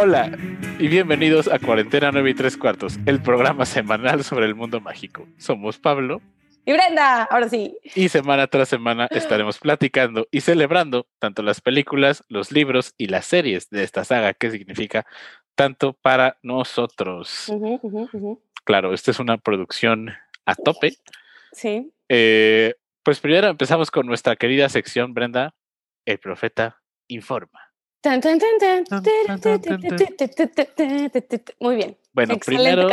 Hola y bienvenidos a Cuarentena 9 y 3 cuartos, el programa semanal sobre el mundo mágico. Somos Pablo. Y Brenda, ahora sí. Y semana tras semana estaremos platicando y celebrando tanto las películas, los libros y las series de esta saga, que significa tanto para nosotros. Claro, esta es una producción a tope. Sí. Eh, pues primero empezamos con nuestra querida sección, Brenda, El Profeta Informa. Muy bien. Bueno, primero,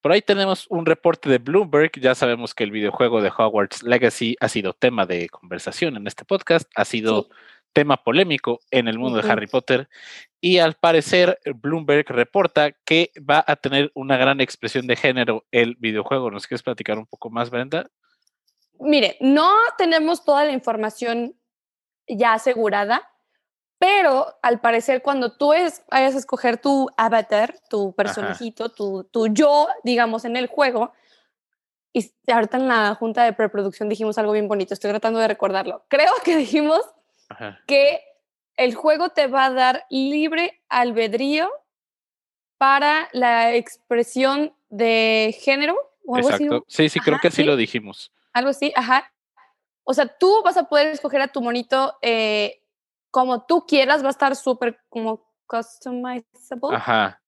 por ahí tenemos un reporte de Bloomberg. Ya sabemos que el videojuego de Hogwarts Legacy ha sido tema de conversación en este podcast, ha sido tema polémico en el mundo de Harry Potter y al parecer Bloomberg reporta que va a tener una gran expresión de género el videojuego. ¿Nos quieres platicar un poco más, Brenda? Mire, no tenemos toda la información ya asegurada, pero al parecer cuando tú es, vayas a escoger tu avatar, tu personajito, tu, tu, yo, digamos, en el juego, y ahorita en la junta de preproducción dijimos algo bien bonito, estoy tratando de recordarlo. Creo que dijimos que el juego te va a dar libre albedrío para la expresión de género o algo Exacto. Sí, sí, creo que así lo dijimos. Algo así, ajá. O sea, tú vas a poder escoger a tu monito eh, como tú quieras, va a estar súper como customizable. Ajá.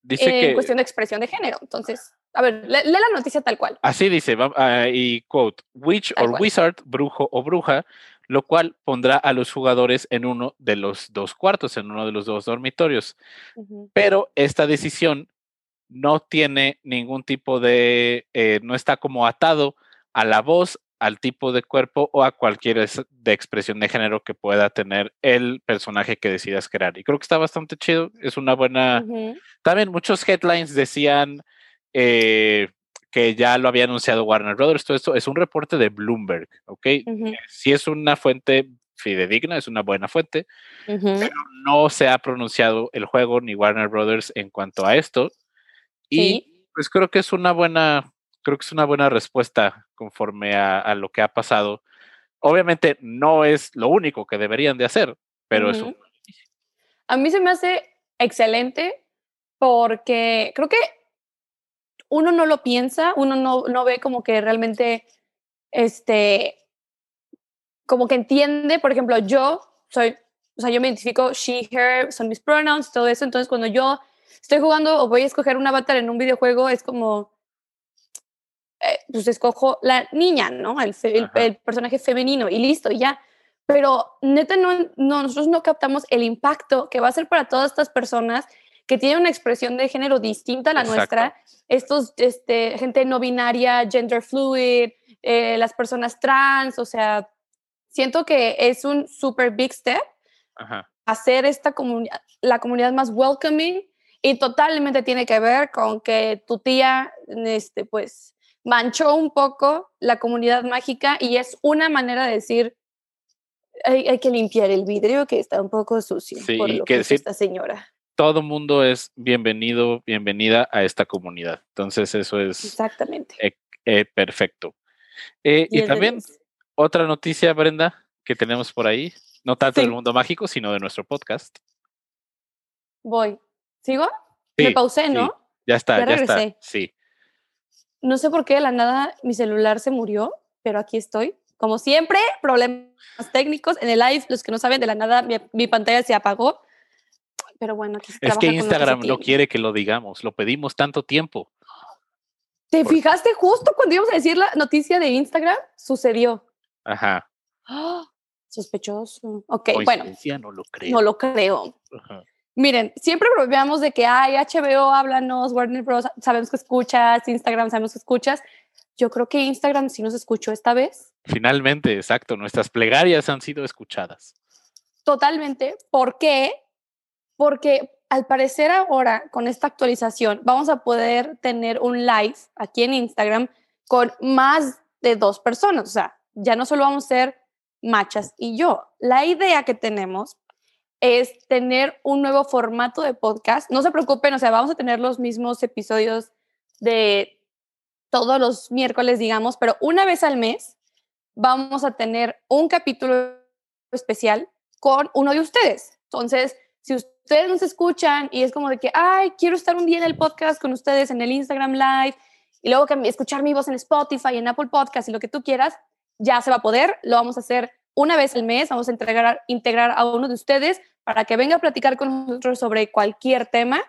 Dice que... En cuestión de expresión de género. Entonces, a ver, lee, la noticia tal cual. Así dice, uh, y quote, witch or wizard, brujo o bruja, lo cual pondrá a los jugadores en uno de los dos cuartos, en uno de los dos dormitorios. Pero esta decisión no tiene ningún tipo de, eh, no está como atado a la voz, al tipo de cuerpo o a cualquier de expresión de género que pueda tener el personaje que decidas crear. Y creo que está bastante chido, es una buena... También muchos headlines decían eh, que ya lo había anunciado Warner Brothers, todo esto es un reporte de Bloomberg, ¿ok? Si es una fuente fidedigna, es una buena fuente, pero no se ha pronunciado el juego ni Warner Brothers en cuanto a esto. Y pues creo que es una buena creo que es una buena respuesta conforme a, lo que ha pasado. Obviamente no es lo único que deberían de hacer, pero es un... A mí se me hace excelente porque creo que uno no lo piensa, uno no, no ve como que realmente, este, como que entiende, por ejemplo, yo soy, o sea, yo me identifico she, her, son mis pronouns, todo eso, entonces cuando yo estoy jugando o voy a escoger un avatar en un videojuego, es como, eh, pues escojo la niña, ¿no? El, el, personaje femenino y listo, ya. Pero neta, no, no, nosotros no captamos el impacto que va a ser para todas estas personas que tienen una expresión de género distinta a la nuestra, estos, este, gente no binaria, gender fluid, eh, las personas trans, o sea, siento que es un super big step hacer esta comunidad, la comunidad más welcoming y totalmente tiene que ver con que tu tía, este, pues, manchó un poco la comunidad mágica y es una manera de decir, hay, que limpiar el vidrio que está un poco sucio sí, por lo que, que esta señora. Todo mundo es bienvenido, bienvenida a esta comunidad. Entonces eso es exactamente eh, eh, perfecto. Eh, y también otra noticia, Brenda, que tenemos por ahí, no tanto del mundo mágico, sino de nuestro podcast. Voy. ¿Sigo? Me pausé, ¿no? Ya está, ya, ya está. Sí. No sé por qué de la nada mi celular se murió, pero aquí estoy. Como siempre, problemas técnicos. En el live, los que no saben, de la nada mi, pantalla se apagó. Pero bueno, aquí Es que Instagram no quiere que lo digamos. Lo pedimos tanto tiempo. ¿Te fijaste justo cuando íbamos a decir la noticia de Instagram? Sucedió. Ajá. ¡Ah! Sospechoso. Ok, bueno. No lo creo. No lo creo. Ajá. Miren, siempre bromeamos de que, hay HBO, háblanos, Warner Bros., sabemos que escuchas, Instagram, sabemos que escuchas. Yo creo que Instagram sí nos escuchó esta vez. Finalmente, exacto, nuestras plegarias han sido escuchadas. Totalmente. ¿Por qué? Porque al parecer ahora, con esta actualización, vamos a poder tener un live aquí en Instagram con más de dos personas. O sea, ya no solo vamos a ser Machas y yo. La idea que tenemos es tener un nuevo formato de podcast. No se preocupen, o sea, vamos a tener los mismos episodios de todos los miércoles, digamos, pero una vez al mes vamos a tener un capítulo especial con uno de ustedes. Entonces, Si ustedes nos escuchan y es como de que, ay, quiero estar un día en el podcast con ustedes en el Instagram Live y luego escuchar mi voz en Spotify, en Apple Podcast y lo que tú quieras, ya se va a poder. Lo vamos a hacer una vez al mes. Vamos a integrar, integrar a uno de ustedes para que venga a platicar con nosotros sobre cualquier tema.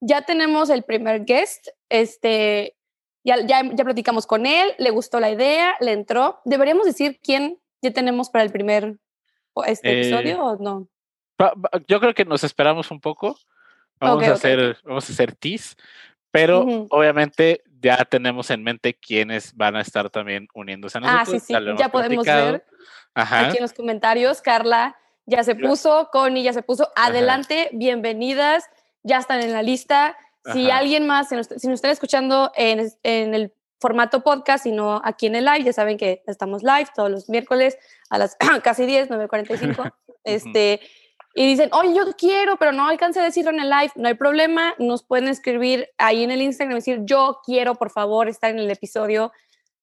Ya tenemos el primer guest, este, ya, ya, ya platicamos con él, le gustó la idea, le entró. ¿Deberíamos decir quién ya tenemos para el primer este eh, episodio o no? Yo creo que nos esperamos un poco. Vamos a hacer, vamos a hacer tease, pero obviamente ya tenemos en mente quiénes van a estar también uniéndose a nosotros. Ah, sí, sí, ya, podemos ver aquí en los comentarios. Carla ya se puso, Connie ya se puso. Adelante, bienvenidas, ya están en la lista. Si alguien más, si nos, están escuchando en, en, el formato podcast, sino aquí en el live, ya saben que estamos live todos los miércoles a las casi 10, 9.45. este, y dicen, oye, yo quiero, pero no alcancé a decirlo en el live, no hay problema, nos pueden escribir ahí en el Instagram, decir, yo quiero, por favor, estar en el episodio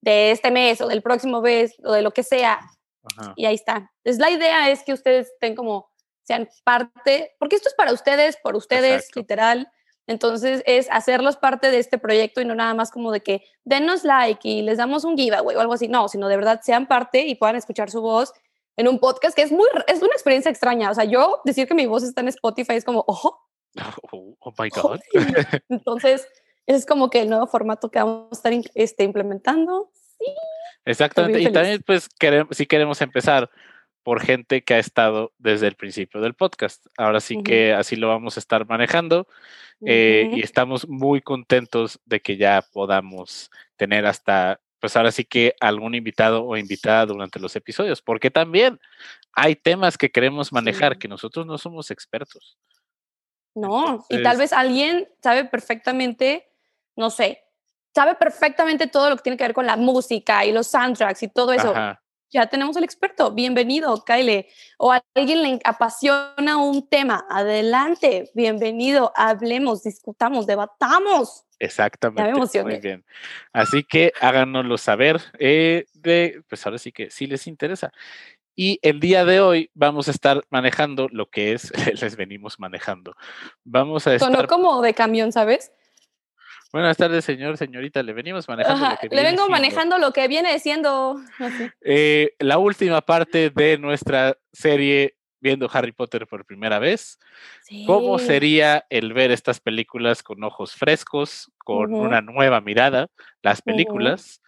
de este mes o del próximo mes o de lo que sea. Y ahí está. Entonces, la idea es que ustedes estén como, sean parte, porque esto es para ustedes, por ustedes, literal. Entonces es hacerlos parte de este proyecto y no nada más como de que denos like y les damos un giveaway o algo así. No, sino de verdad sean parte y puedan escuchar su voz en un podcast que es muy, es una experiencia extraña. O sea, yo decir que mi voz está en Spotify es como, ojo. Oh, oh, my God. Entonces es como que el nuevo formato que vamos a estar este, implementando. Sí. Exactamente. Y también pues queremos, si queremos empezar por gente que ha estado desde el principio del podcast. Ahora sí que así lo vamos a estar manejando eh, y estamos muy contentos de que ya podamos tener hasta, pues ahora sí que algún invitado o invitada durante los episodios, porque también hay temas que queremos manejar que nosotros no somos expertos. No, y tal vez alguien sabe perfectamente, no sé, sabe perfectamente todo lo que tiene que ver con la música y los soundtracks y todo eso ya tenemos al experto, bienvenido, Kyle. O a alguien le apasiona un tema, adelante, bienvenido, hablemos, discutamos, debatamos. Exactamente. Muy bien. Así que háganoslo saber, eh, de, pues ahora sí que sí les interesa. Y el día de hoy vamos a estar manejando lo que es, les venimos manejando. Vamos a estar... Sonó como de camión, ¿sabes? Buenas tardes, señor, señorita. Le venimos manejando. lo que le vengo manejando lo que viene siendo. Eh, la última parte de nuestra serie viendo Harry Potter por primera vez. ¿Cómo sería el ver estas películas con ojos frescos, con una nueva mirada, las películas?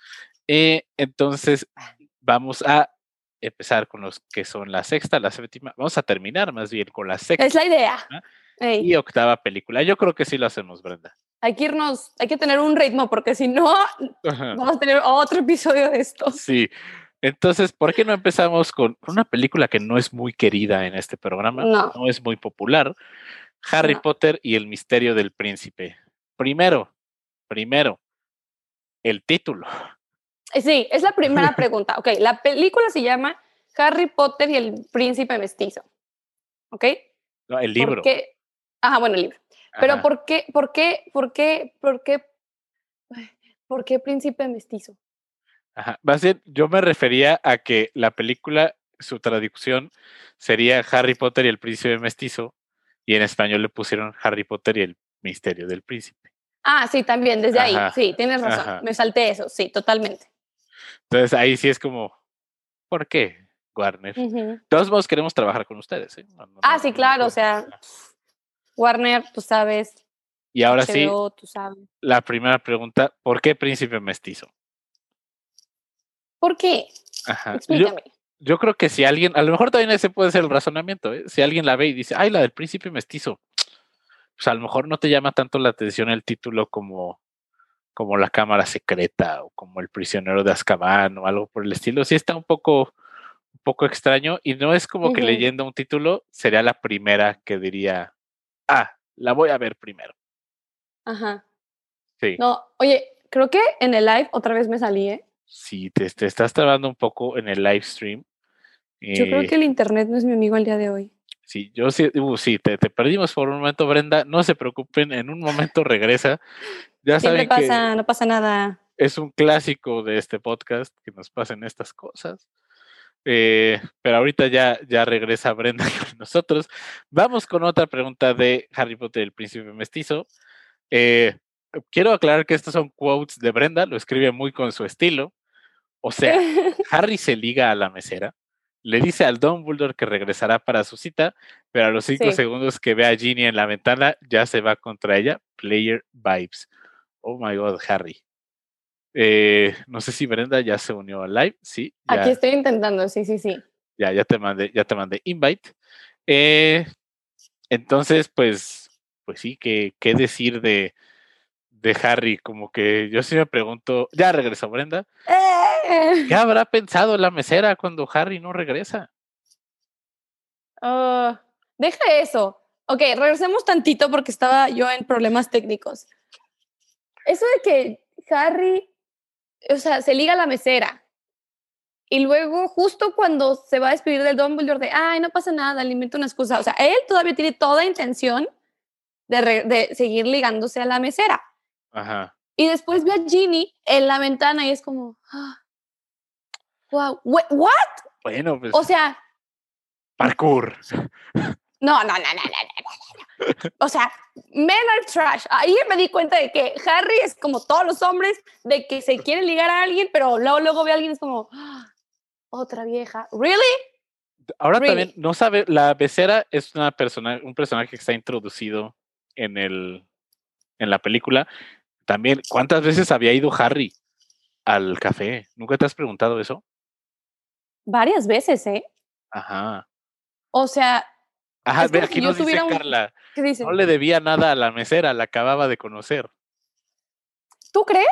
Eh, entonces, vamos a empezar con los que son la sexta, la séptima. Vamos a terminar más bien con la sexta. Es la idea. Y octava película. Yo creo que sí lo hacemos, Brenda hay que irnos, hay que tener un ritmo, porque si no, vamos a tener otro episodio de esto. Sí. Entonces, ¿por qué no empezamos con una película que no es muy querida en este programa? No, no es muy popular. Harry Potter y el misterio del príncipe. Primero, primero, el título. Eh, sí, es la primera pregunta. Ok, la película se llama Harry Potter y el príncipe mestizo. ¿Ok? No, el libro. Ajá, bueno, el libro. Pero ¿por qué, por qué, por qué, por qué, por qué príncipe mestizo? Ajá. yo me refería a que la película, su traducción sería Harry Potter y el príncipe mestizo, y en español le pusieron Harry Potter y el misterio del príncipe. Ah, sí, también, desde ahí, sí, tienes razón, me salté eso, sí, totalmente. Entonces ahí sí es como, ¿por qué, Warner? Todos modos queremos trabajar con ustedes. ¿eh? ah, sí, claro, o sea, Warner, tú sabes. Y ahora sí, la primera pregunta, ¿por qué príncipe mestizo? ¿Por qué? Ajá. Explícame. Yo, creo que si alguien, a lo mejor también ese puede ser el razonamiento, ¿eh? si alguien la ve y dice, ay, la del príncipe mestizo, pues a lo mejor no te llama tanto la atención el título como, como la cámara secreta o como el prisionero de Azkaban o algo por el estilo. Sí está un poco, un poco extraño y no es como que leyendo un título sería la primera que diría, ah, la voy a ver primero. Ajá. Sí. No, oye, creo que en el live otra vez me salí, ¿eh? Sí, te, estás trabando un poco en el live stream. Yo creo eh que el internet no es mi amigo al día de hoy. Sí, yo sí, uh, sí, te, perdimos por un momento, Brenda. No se preocupen, en un momento regresa. Ya Siempre pasa, no pasa nada. Es un clásico de este podcast que nos pasen estas cosas. Eh, pero ahorita ya, ya regresa Brenda con nosotros. Vamos con otra pregunta de Harry Potter, el príncipe mestizo. Eh, quiero aclarar que estos son quotes de Brenda, lo escribe muy con su estilo. O sea, Harry se liga a la mesera, le dice al Dumbledore que regresará para su cita, pero a los cinco segundos que ve a Ginny en la ventana, ya se va contra ella. Player vibes. Oh my god, Harry. Eh, no sé si Brenda ya se unió al live, sí. Aquí estoy intentando, sí, sí, sí. Ya, ya te mandé, ya te mandé invite. Eh, entonces, pues, pues sí, ¿qué, qué decir de, de Harry? Como que yo sí me pregunto, ya regresó Brenda. ¿Qué ¡Eh! habrá pensado la mesera cuando Harry no regresa? Ah, deja eso. Ok, regresemos tantito porque estaba yo en problemas técnicos. Eso de que Harry o sea, se liga a la mesera. Y luego, justo cuando se va a despedir del Dumbledore, de, ay, no pasa nada, le invento una excusa. O sea, él todavía tiene toda intención de, de seguir ligándose a la mesera. Ajá. Y después ve a Ginny en la ventana y es como, wow, ¿what? Bueno, pues. O sea. Parkour. No, no, no, no, no. O sea, men are trash. Ahí me di cuenta de que Harry es como todos los hombres, de que se quiere ligar a alguien, pero luego, luego ve a alguien y es como, ah, otra vieja. ¿Really? Ahora también, no sabe, la becera es una persona, un personaje que está introducido en, el, en la película. También, ¿cuántas veces había ido Harry al café? ¿Nunca te has preguntado eso? Varias veces, ¿eh? Ajá. O sea, Ajá, ve, aquí nos dice Carla. No le debía nada a la mesera, la acababa de conocer. ¿Tú crees?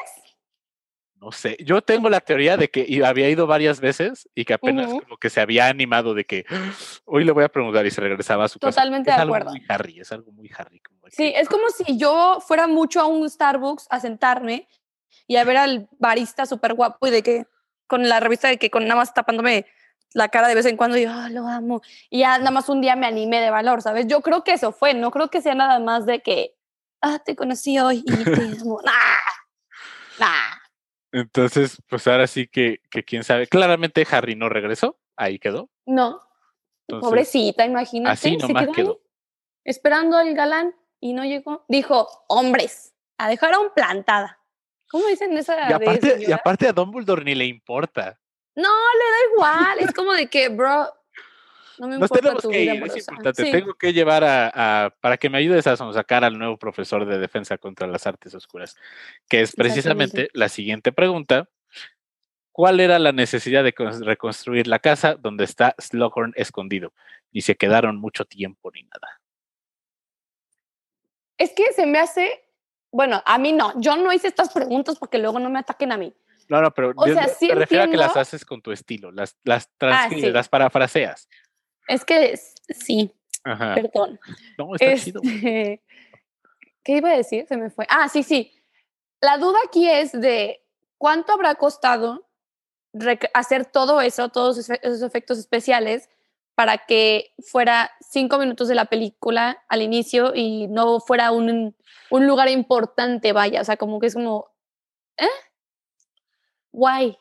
No sé, yo tengo la teoría de que había ido varias veces y que apenas como que se había animado de que hoy le voy a preguntar y se regresaba a su casa. Totalmente de acuerdo. Algo muy Harry, es algo muy Harry. sí, es como si yo fuera mucho a un Starbucks a sentarme y a ver al barista súper guapo y de que con la revista de que con nada más tapándome la cara de vez en cuando y yo, ah, lo amo. Y ya nada más un día me animé de valor, ¿sabes? Yo creo que eso fue, no creo que sea nada más de que, ah, te conocí hoy y te amo. nah, nah. Entonces, pues ahora sí que, que quién sabe. Claramente Harry no regresó, ahí quedó. No. Pobrecita, imagínate. Así nomás quedó. esperando al galán y no llegó. Dijo, hombres, a dejar a un plantada. ¿Cómo dicen esa? Y aparte, y aparte a Dumbledore ni le importa. No, le da igual. es como de que, bro, no me importa tenemos que ir, es importante. Tengo que llevar a, para que me ayudes a sacar al nuevo profesor de defensa contra las artes oscuras, que es precisamente la siguiente pregunta. ¿Cuál era la necesidad de reconstruir la casa donde está Slughorn escondido? Ni se quedaron mucho tiempo ni nada. Es que se me hace, bueno, a mí no, yo no hice estas preguntas porque luego no me ataquen a mí. No, no, pero o sea, sí refiero a que las haces con tu estilo, las, las ah, las parafraseas. Es que sí. Perdón. No, está chido. Este, ¿Qué iba a decir? Se me fue. Ah, sí, sí. La duda aquí es de cuánto habrá costado hacer todo eso, todos esos efectos especiales, para que fuera cinco minutos de la película al inicio y no fuera un, un lugar importante, vaya. O sea, como que es como, ¿eh? Why?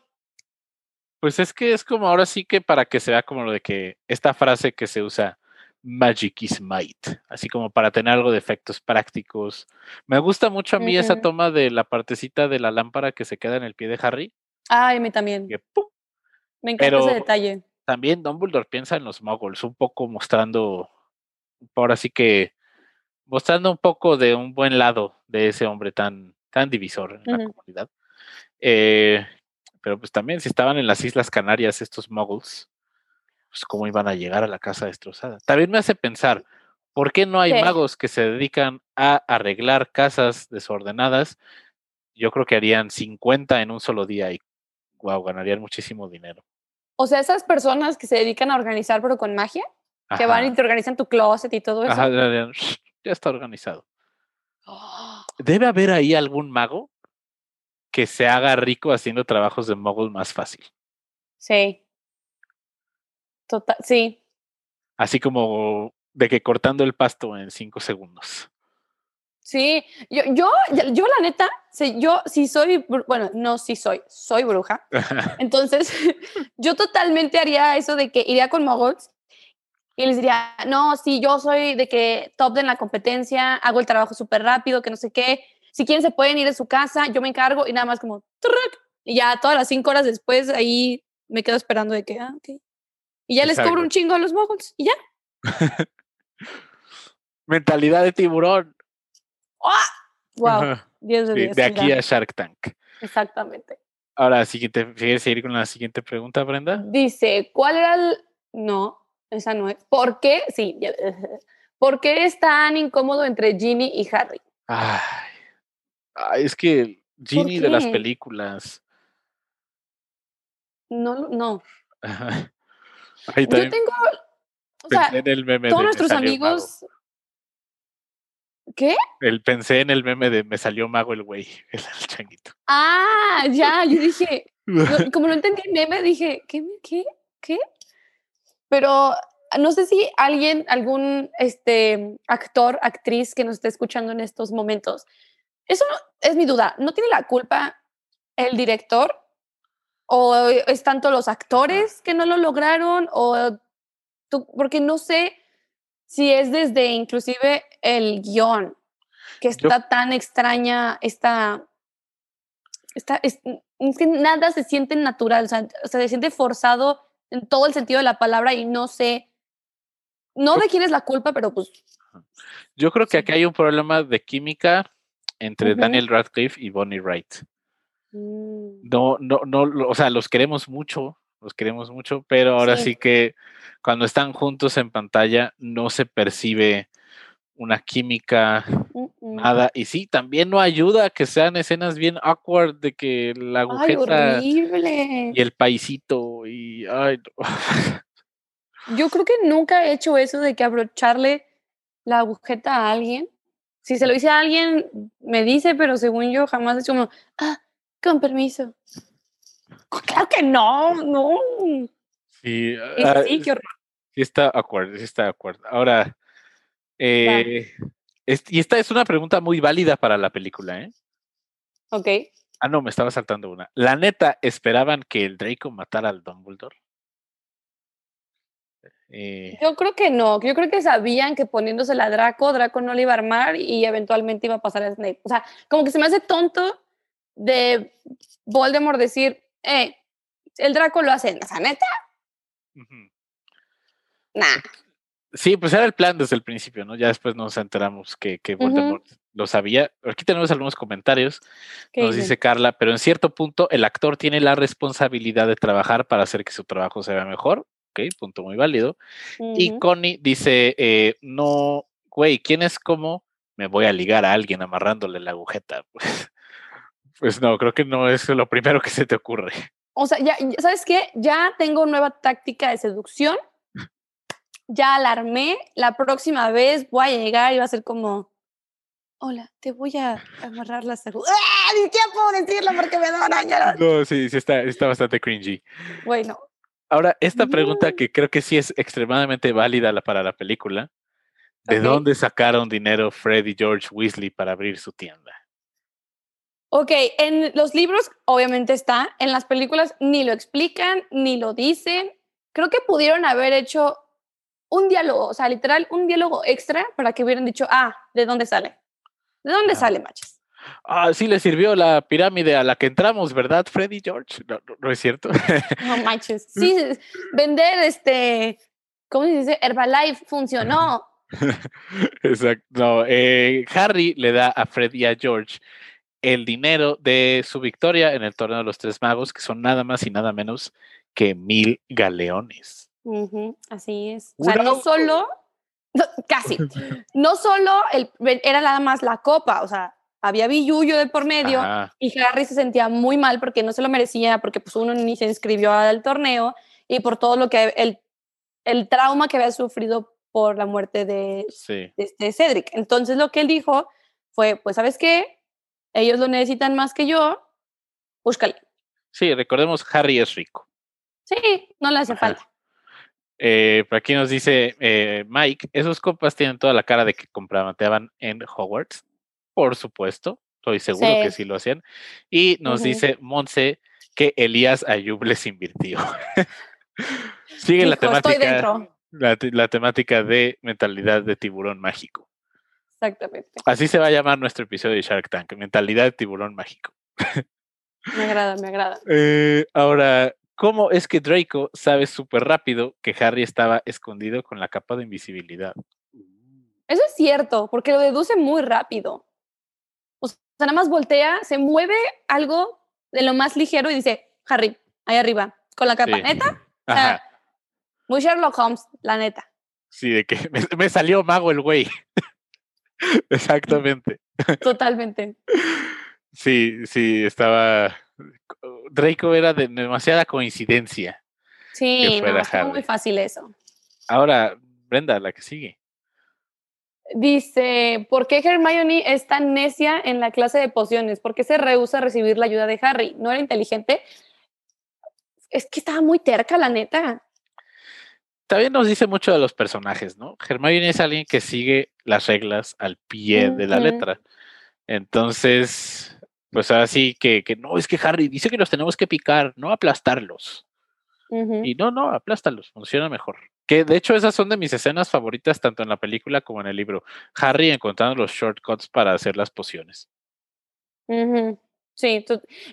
Pues es que es como ahora sí que para que se vea como lo de que esta frase que se usa, Magic is might, así como para tener algo de efectos prácticos. Me gusta mucho a mí esa toma de la partecita de la lámpara que se queda en el pie de Harry. Ay, a mí también. Me encanta ese detalle. También Dumbledore piensa en los muggles, un poco mostrando, ahora sí que, mostrando un poco de un buen lado de ese hombre tan, tan divisor en la comunidad. Eh, pero pues también si estaban en las Islas Canarias estos muggles, pues cómo iban a llegar a la casa destrozada. También me hace pensar, ¿por qué no hay magos que se dedican a arreglar casas desordenadas? Yo creo que harían 50 en un solo día y wow, ganarían muchísimo dinero. O sea, esas personas que se dedican a organizar pero con magia, que van y te organizan tu closet y todo eso. ya está organizado. ¡Oh! Debe haber ahí algún mago que se haga rico haciendo trabajos de mogul más fácil. Sí. Total, sí. Así como de que cortando el pasto en cinco segundos. Sí, yo, yo, yo la neta, yo sí soy, bueno, no sí soy, soy bruja. Entonces, yo totalmente haría eso de que iría con mogols y les diría, no, sí, yo soy de que top de la competencia, hago el trabajo súper rápido, que no sé qué. Si quieren, se pueden ir a su casa, yo me encargo y nada más como, y ya todas las cinco horas después ahí me quedo esperando de que, ah, ok. Y ya les cobro un chingo a los mogols y ya. Mentalidad de tiburón. ¡Wow! de, aquí a Shark Tank. Exactamente. Ahora, siguiente, ¿quieres seguir con la siguiente pregunta, Brenda? Dice, ¿cuál era el...? No, esa no es. ¿Por qué? Sí. ¿Por qué es tan incómodo entre Ginny y Harry? Ay, es que Ginny de las películas. No, no. Yo tengo... O sea, todos nuestros amigos... ¿Qué? El, pensé en el meme de me salió mago el güey, el, changuito. Ah, ya, yo dije, como no entendí el meme, dije, ¿qué? ¿Qué? ¿Qué? Pero no sé si alguien, algún este, actor, actriz que nos esté escuchando en estos momentos, eso es mi duda, ¿no tiene la culpa el director? ¿O es tanto los actores que no lo lograron? ¿O tú, porque no sé si es desde inclusive el guion, que está tan extraña esta... Está, es, que nada se siente natural, o sea, se siente forzado en todo el sentido de la palabra y no sé, no de quién es la culpa, pero pues... Yo creo que aquí hay un problema de química entre Daniel Radcliffe y Bonnie Wright. Mm. No, no, no, o sea, los queremos mucho, los queremos mucho, pero ahora sí que cuando están juntos en pantalla no se percibe una química, nada. Y sí, también no ayuda que sean escenas bien awkward de que la agujeta y el paisito y ay, Yo creo que nunca he hecho eso de que abrocharle la agujeta a alguien. Si se lo dice a alguien, me dice, pero según yo jamás he hecho como, ah, con permiso. Claro que no, no. Sí, ah, sí, qué horror. Sí está acuerdo, sí está de acuerdo. Ahora, eh, y esta es una pregunta muy válida para la película, ¿eh? Ok. Ah, no, me estaba saltando una. ¿La neta esperaban que el Draco matara al Dumbledore? Eh, yo creo que no, yo creo que sabían que poniéndose la Draco, Draco no le iba a armar y eventualmente iba a pasar a Snape. O sea, como que se me hace tonto de Voldemort decir, eh, el Draco lo hace, ¿esa neta? Nah. Sí, pues era el plan desde el principio, ¿no? Ya después nos enteramos que, que Voldemort lo sabía. Aquí tenemos algunos comentarios. Nos dice Carla, pero en cierto punto el actor tiene la responsabilidad de trabajar para hacer que su trabajo se vea mejor. Ok, punto muy válido. Y Connie dice, eh, no, güey, ¿quién es como me voy a ligar a alguien amarrándole la agujeta? Pues, no, creo que no es lo primero que se te ocurre. O sea, ya, ¿sabes qué? Ya tengo nueva táctica de seducción ya alarmé, la próxima vez voy a llegar y va a ser como, hola, te voy a amarrar la salud. ¡Ah! Ni siquiera puedo decirlo porque me da araña. No, sí, sí está, está bastante cringy. Bueno. Ahora, esta pregunta que creo que sí es extremadamente válida para la película. ¿De dónde sacaron dinero Fred y George Weasley para abrir su tienda? Ok, en los libros obviamente está, en las películas ni lo explican, ni lo dicen. Creo que pudieron haber hecho un diálogo, o sea, literal, un diálogo extra para que hubieran dicho, ah, ¿de dónde sale? ¿De dónde sale, machos? Ah, sí le sirvió la pirámide a la que entramos, ¿verdad, Freddy George? No, es cierto. No manches. Sí, vender este, ¿cómo se dice? Herbalife funcionó. Exacto. No, eh, Harry le da a Freddy y a George el dinero de su victoria en el torneo de los tres magos, que son nada más y nada menos que mil galeones así es. O sea, no solo, casi, no solo el, era nada más la copa, o sea, había billuyo de por medio y Harry se sentía muy mal porque no se lo merecía, porque pues uno ni se inscribió al torneo y por todo lo que, el, el trauma que había sufrido por la muerte de, de este Cedric. Entonces lo que él dijo fue, pues, ¿sabes qué? Ellos lo necesitan más que yo, búscale. Sí, recordemos, Harry es rico. Sí, no le hace falta. Eh, por aquí nos dice eh, Mike, esos compas tienen toda la cara de que compraban en Hogwarts. Por supuesto, estoy seguro que sí lo hacían. Y nos dice Monse que Elías Ayub les invirtió. Sigue la temática. La, temática de mentalidad de tiburón mágico. Exactamente. Así se va a llamar nuestro episodio de Shark Tank, mentalidad de tiburón mágico. Me agrada, me agrada. Eh, ahora, ¿cómo es que Draco sabe súper rápido que Harry estaba escondido con la capa de invisibilidad? Eso es cierto, porque lo deduce muy rápido. Sea, nada más voltea, se mueve algo de lo más ligero y dice, Harry, ahí arriba, con la capa. ¿Neta? O sea, muy Sherlock Holmes, la neta. Sí, de que me, salió mago el güey. Exactamente. Totalmente. Sí, sí, estaba. Draco era de demasiada coincidencia. Sí, no, muy fácil eso. Ahora, Brenda, la que sigue. Dice, ¿por qué Hermione es tan necia en la clase de pociones? ¿Por qué se rehúsa a recibir la ayuda de Harry? ¿No era inteligente? Es que estaba muy terca, la neta. También nos dice mucho de los personajes, ¿no? Hermione es alguien que sigue las reglas al pie de la letra. Entonces, pues así que, que no, es que Harry dice que los tenemos que picar, no aplastarlos. Y no, no, aplástalos, funciona mejor. Que de hecho esas son de mis escenas favoritas tanto en la película como en el libro. Harry encontrando los shortcuts para hacer las pociones. Sí,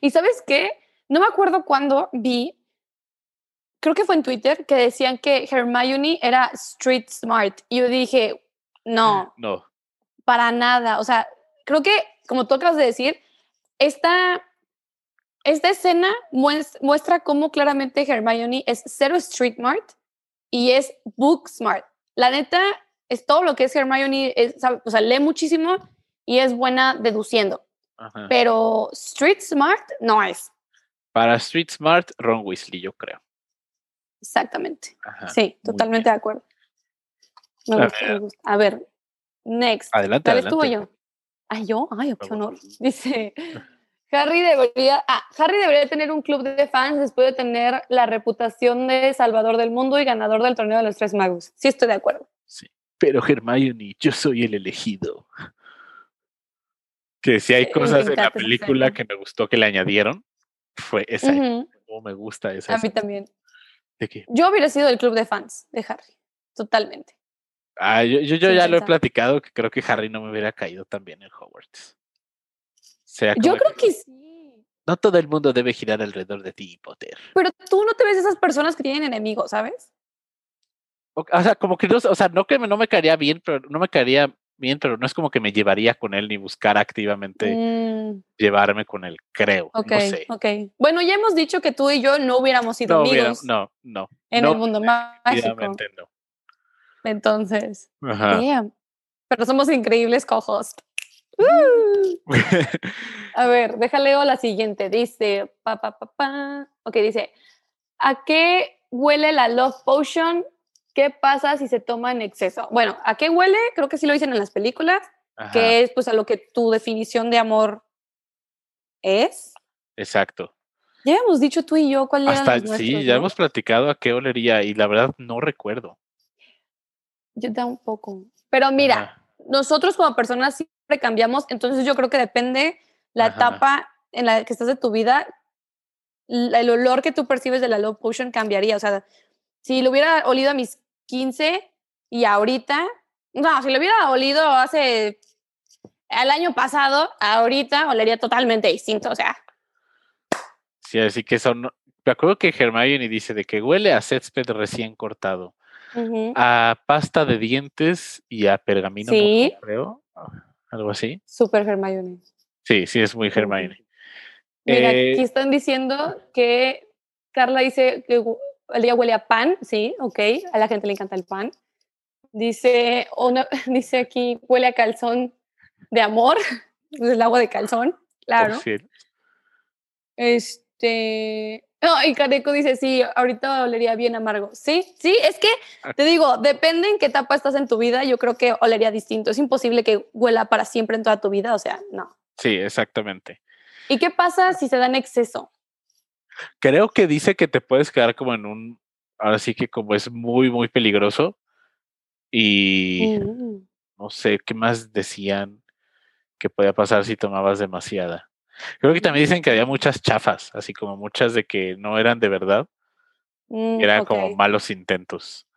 y sabes qué, no me acuerdo cuándo vi, creo que fue en Twitter, que decían que Hermione era street smart. Y yo dije, no, no. Para nada. O sea, creo que, como tú acabas de decir, esta, esta escena muestra cómo claramente Hermione es cero street smart y es book smart. La neta es todo lo que es Hermione, o sea, lee muchísimo y es buena deduciendo. Pero street smart no es. Para street smart, Ron Weasley, yo creo. Exactamente. sí, totalmente de acuerdo. Me gusta, me gusta. A ver, next. Adelante. ¿Cuál estuvo yo? Ay, yo, ay, qué honor. Dice, Harry debería, ah, Harry debería tener un club de fans después de tener la reputación de salvador del mundo y ganador del torneo de los tres magos. Sí, estoy de acuerdo. Sí, pero Hermione, yo soy el elegido. Que si hay cosas en la película que me gustó que le añadieron, fue esa. Uh me gusta esa. A mí también. ¿De qué? Yo hubiera sido el club de fans de Harry, totalmente. Ah, yo, yo, ya lo he platicado que creo que Harry no me hubiera caído tan bien en Hogwarts. Yo creo que, sí. No todo el mundo debe girar alrededor de ti, Potter. Pero tú no te ves esas personas que tienen enemigos, ¿sabes? O, sea, como que no, o sea, no que no me caería bien, pero no me caería bien, pero no es como que me llevaría con él ni buscar activamente mm. llevarme con él, creo. Ok, no sé. ok. Bueno, ya hemos dicho que tú y yo no hubiéramos sido amigos. no, no. En el mundo mágico. no. Entonces, pero somos increíbles cojos. A ver, déjale o la siguiente. Dice, pa, pa, pa, pa. Ok, dice, ¿a qué huele la Love Potion? ¿Qué pasa si se toma en exceso? Bueno, ¿a qué huele? Creo que sí lo dicen en las películas, que es pues a lo que tu definición de amor es. Exacto. Ya hemos dicho tú y yo cuál era. Hasta, sí, ya hemos platicado a qué olería y la verdad no recuerdo. Yo da un poco. Pero mira, nosotros como personas cambiamos, entonces yo creo que depende la etapa en la que estás de tu vida, el olor que tú percibes de la Love Potion cambiaría. O sea, si lo hubiera olido a mis 15 y ahorita, no, si lo hubiera olido hace el año pasado, ahorita olería totalmente distinto, o sea. Sí, así que son. Me acuerdo que Hermione dice de que huele a césped recién cortado a pasta de dientes y a pergamino, creo, algo así. Super Hermione. Sí, sí, es muy Hermione. Mira, aquí eh, están diciendo que Carla dice que el día huele a pan, sí, ok, a la gente le encanta el pan. Dice, dice aquí, huele a calzón de amor, el agua de calzón, claro. Este, no, y Careco dice, sí, ahorita olería bien amargo. Sí, sí, es que ah. te digo, depende en qué etapa estás en tu vida, yo creo que olería distinto. Es imposible que huela para siempre en toda tu vida, o sea, no. Sí, exactamente. ¿Y qué pasa si se da en exceso? Creo que dice que te puedes quedar como en un, ahora sí que como es muy, muy peligroso y mm. no sé, ¿qué más decían? que podía pasar si tomabas demasiada. Creo que también dicen que había muchas chafas, así como muchas de que no eran de verdad. Mm, eran como malos intentos.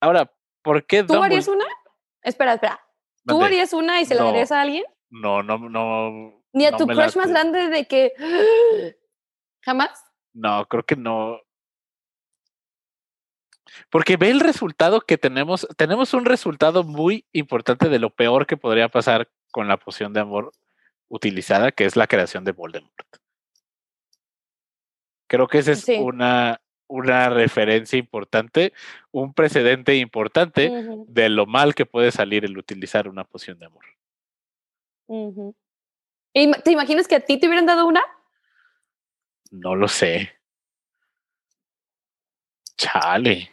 Ahora, ¿por qué ¿Tú harías una? Espera, espera. ¿Tú harías una y se la darías a alguien? No, no, no. Ni a tu crush más grande de que. ¿Jamás? No, creo que no. Porque ve el resultado que tenemos. Tenemos un resultado muy importante de lo peor que podría pasar con la poción de amor utilizada, que es la creación de Voldemort. Creo que esa es una, una referencia importante, un precedente importante de lo mal que puede salir el utilizar una poción de amor. ¿Y ¿Te imaginas que a ti te hubieran dado una? No lo sé. Chale.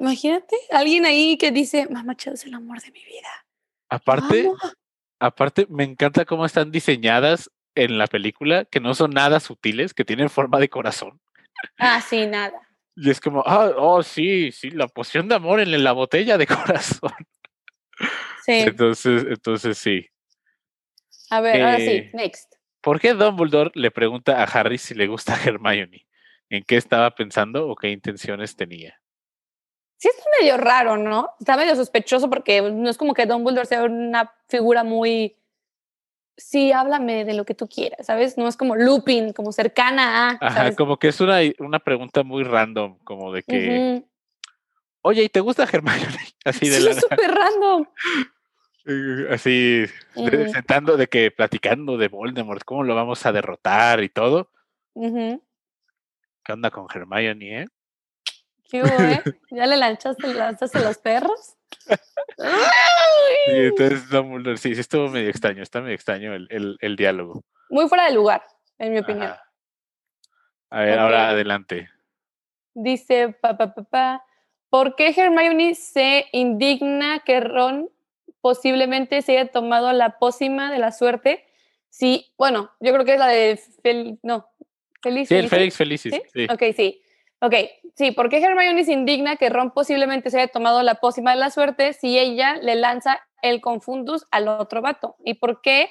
Imagínate, alguien ahí que dice, Mamá Chao es el amor de mi vida. Aparte, aparte, me encanta cómo están diseñadas en la película, que no son nada sutiles, que tienen forma de corazón. Ah, sí, nada. Y es como, ah, oh, sí, sí, la poción de amor en la botella de corazón. Sí. Entonces, entonces sí. A ver, ahora sí, eh, next. ¿Por qué Dumbledore le pregunta a Harry si le gusta Hermione? ¿En qué estaba pensando o qué intenciones tenía? Sí, es medio raro, ¿no? Está medio sospechoso porque no es como que Dumbledore sea una figura muy. Sí, háblame de lo que tú quieras, ¿sabes? No es como Lupin, como cercana a. Ajá, como que es una, una pregunta muy random, como de que. Oye, ¿y te gusta Hermione? Así de sí, es súper random. Así, sentando de que platicando de Voldemort, cómo lo vamos a derrotar y todo. ¿Qué onda con Hermione, eh? ¿Qué eh? ¿Ya le lanzaste, lanzaste los perros? sí, entonces Dumbledore, sí, sí estuvo medio extraño, está medio extraño el, el, el diálogo. Muy fuera de lugar, en mi opinión. A ver, ahora adelante. Dice, papá, papá, ¿por qué Hermione se indigna que Ron posiblemente se haya tomado la pócima de la suerte. Sí, bueno, yo creo que es la de Fel no, Feliz. Sí, el Félix Felicis. ¿Sí? Ok, sí. Ok, sí, ¿por qué Hermione se indigna que Ron posiblemente se haya tomado la pócima de la suerte si ella le lanza el confundus al otro vato? ¿Y por qué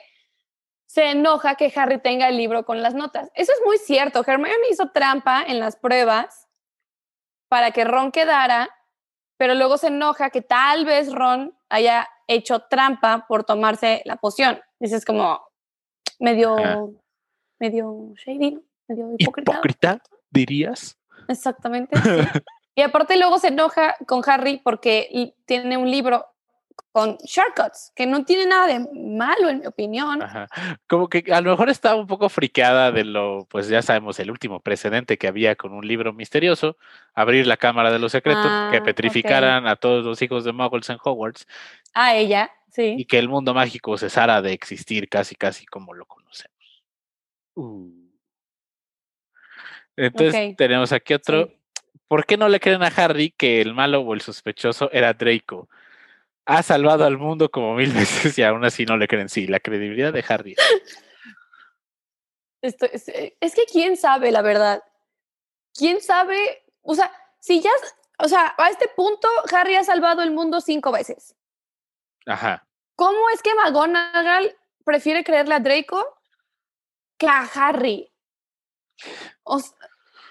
se enoja que Harry tenga el libro con las notas? Eso es muy cierto. Hermione hizo trampa en las pruebas para que Ron quedara, pero luego se enoja que tal vez Ron haya hecho trampa por tomarse la poción. Dices como medio, medio shady, medio hipócrita. ¿Hipócrita, dirías? Exactamente. y aparte luego se enoja con Harry porque tiene un libro con shortcuts, que no tiene nada de malo en mi opinión. Como que a lo mejor estaba un poco friqueada de lo, pues ya sabemos, el último precedente que había con un libro misterioso, abrir la Cámara de los Secretos, que ah, petrificaran a todos los hijos de Muggles en Hogwarts. A ella, sí. Y que el mundo mágico cesara de existir casi, casi como lo conocemos. Uh. Entonces tenemos aquí otro. ¿Por qué no le creen a Harry que el malo o el sospechoso era Draco? ha salvado al mundo como mil veces y aún así no le creen. Sí, la credibilidad de Harry. Esto, es, eh, es, que quién sabe, la verdad. ¿Quién sabe? O sea, si ya, o sea, a este punto Harry ha salvado el mundo cinco veces. Ajá. ¿Cómo es que McGonagall prefiere creerle a Draco que a Harry? O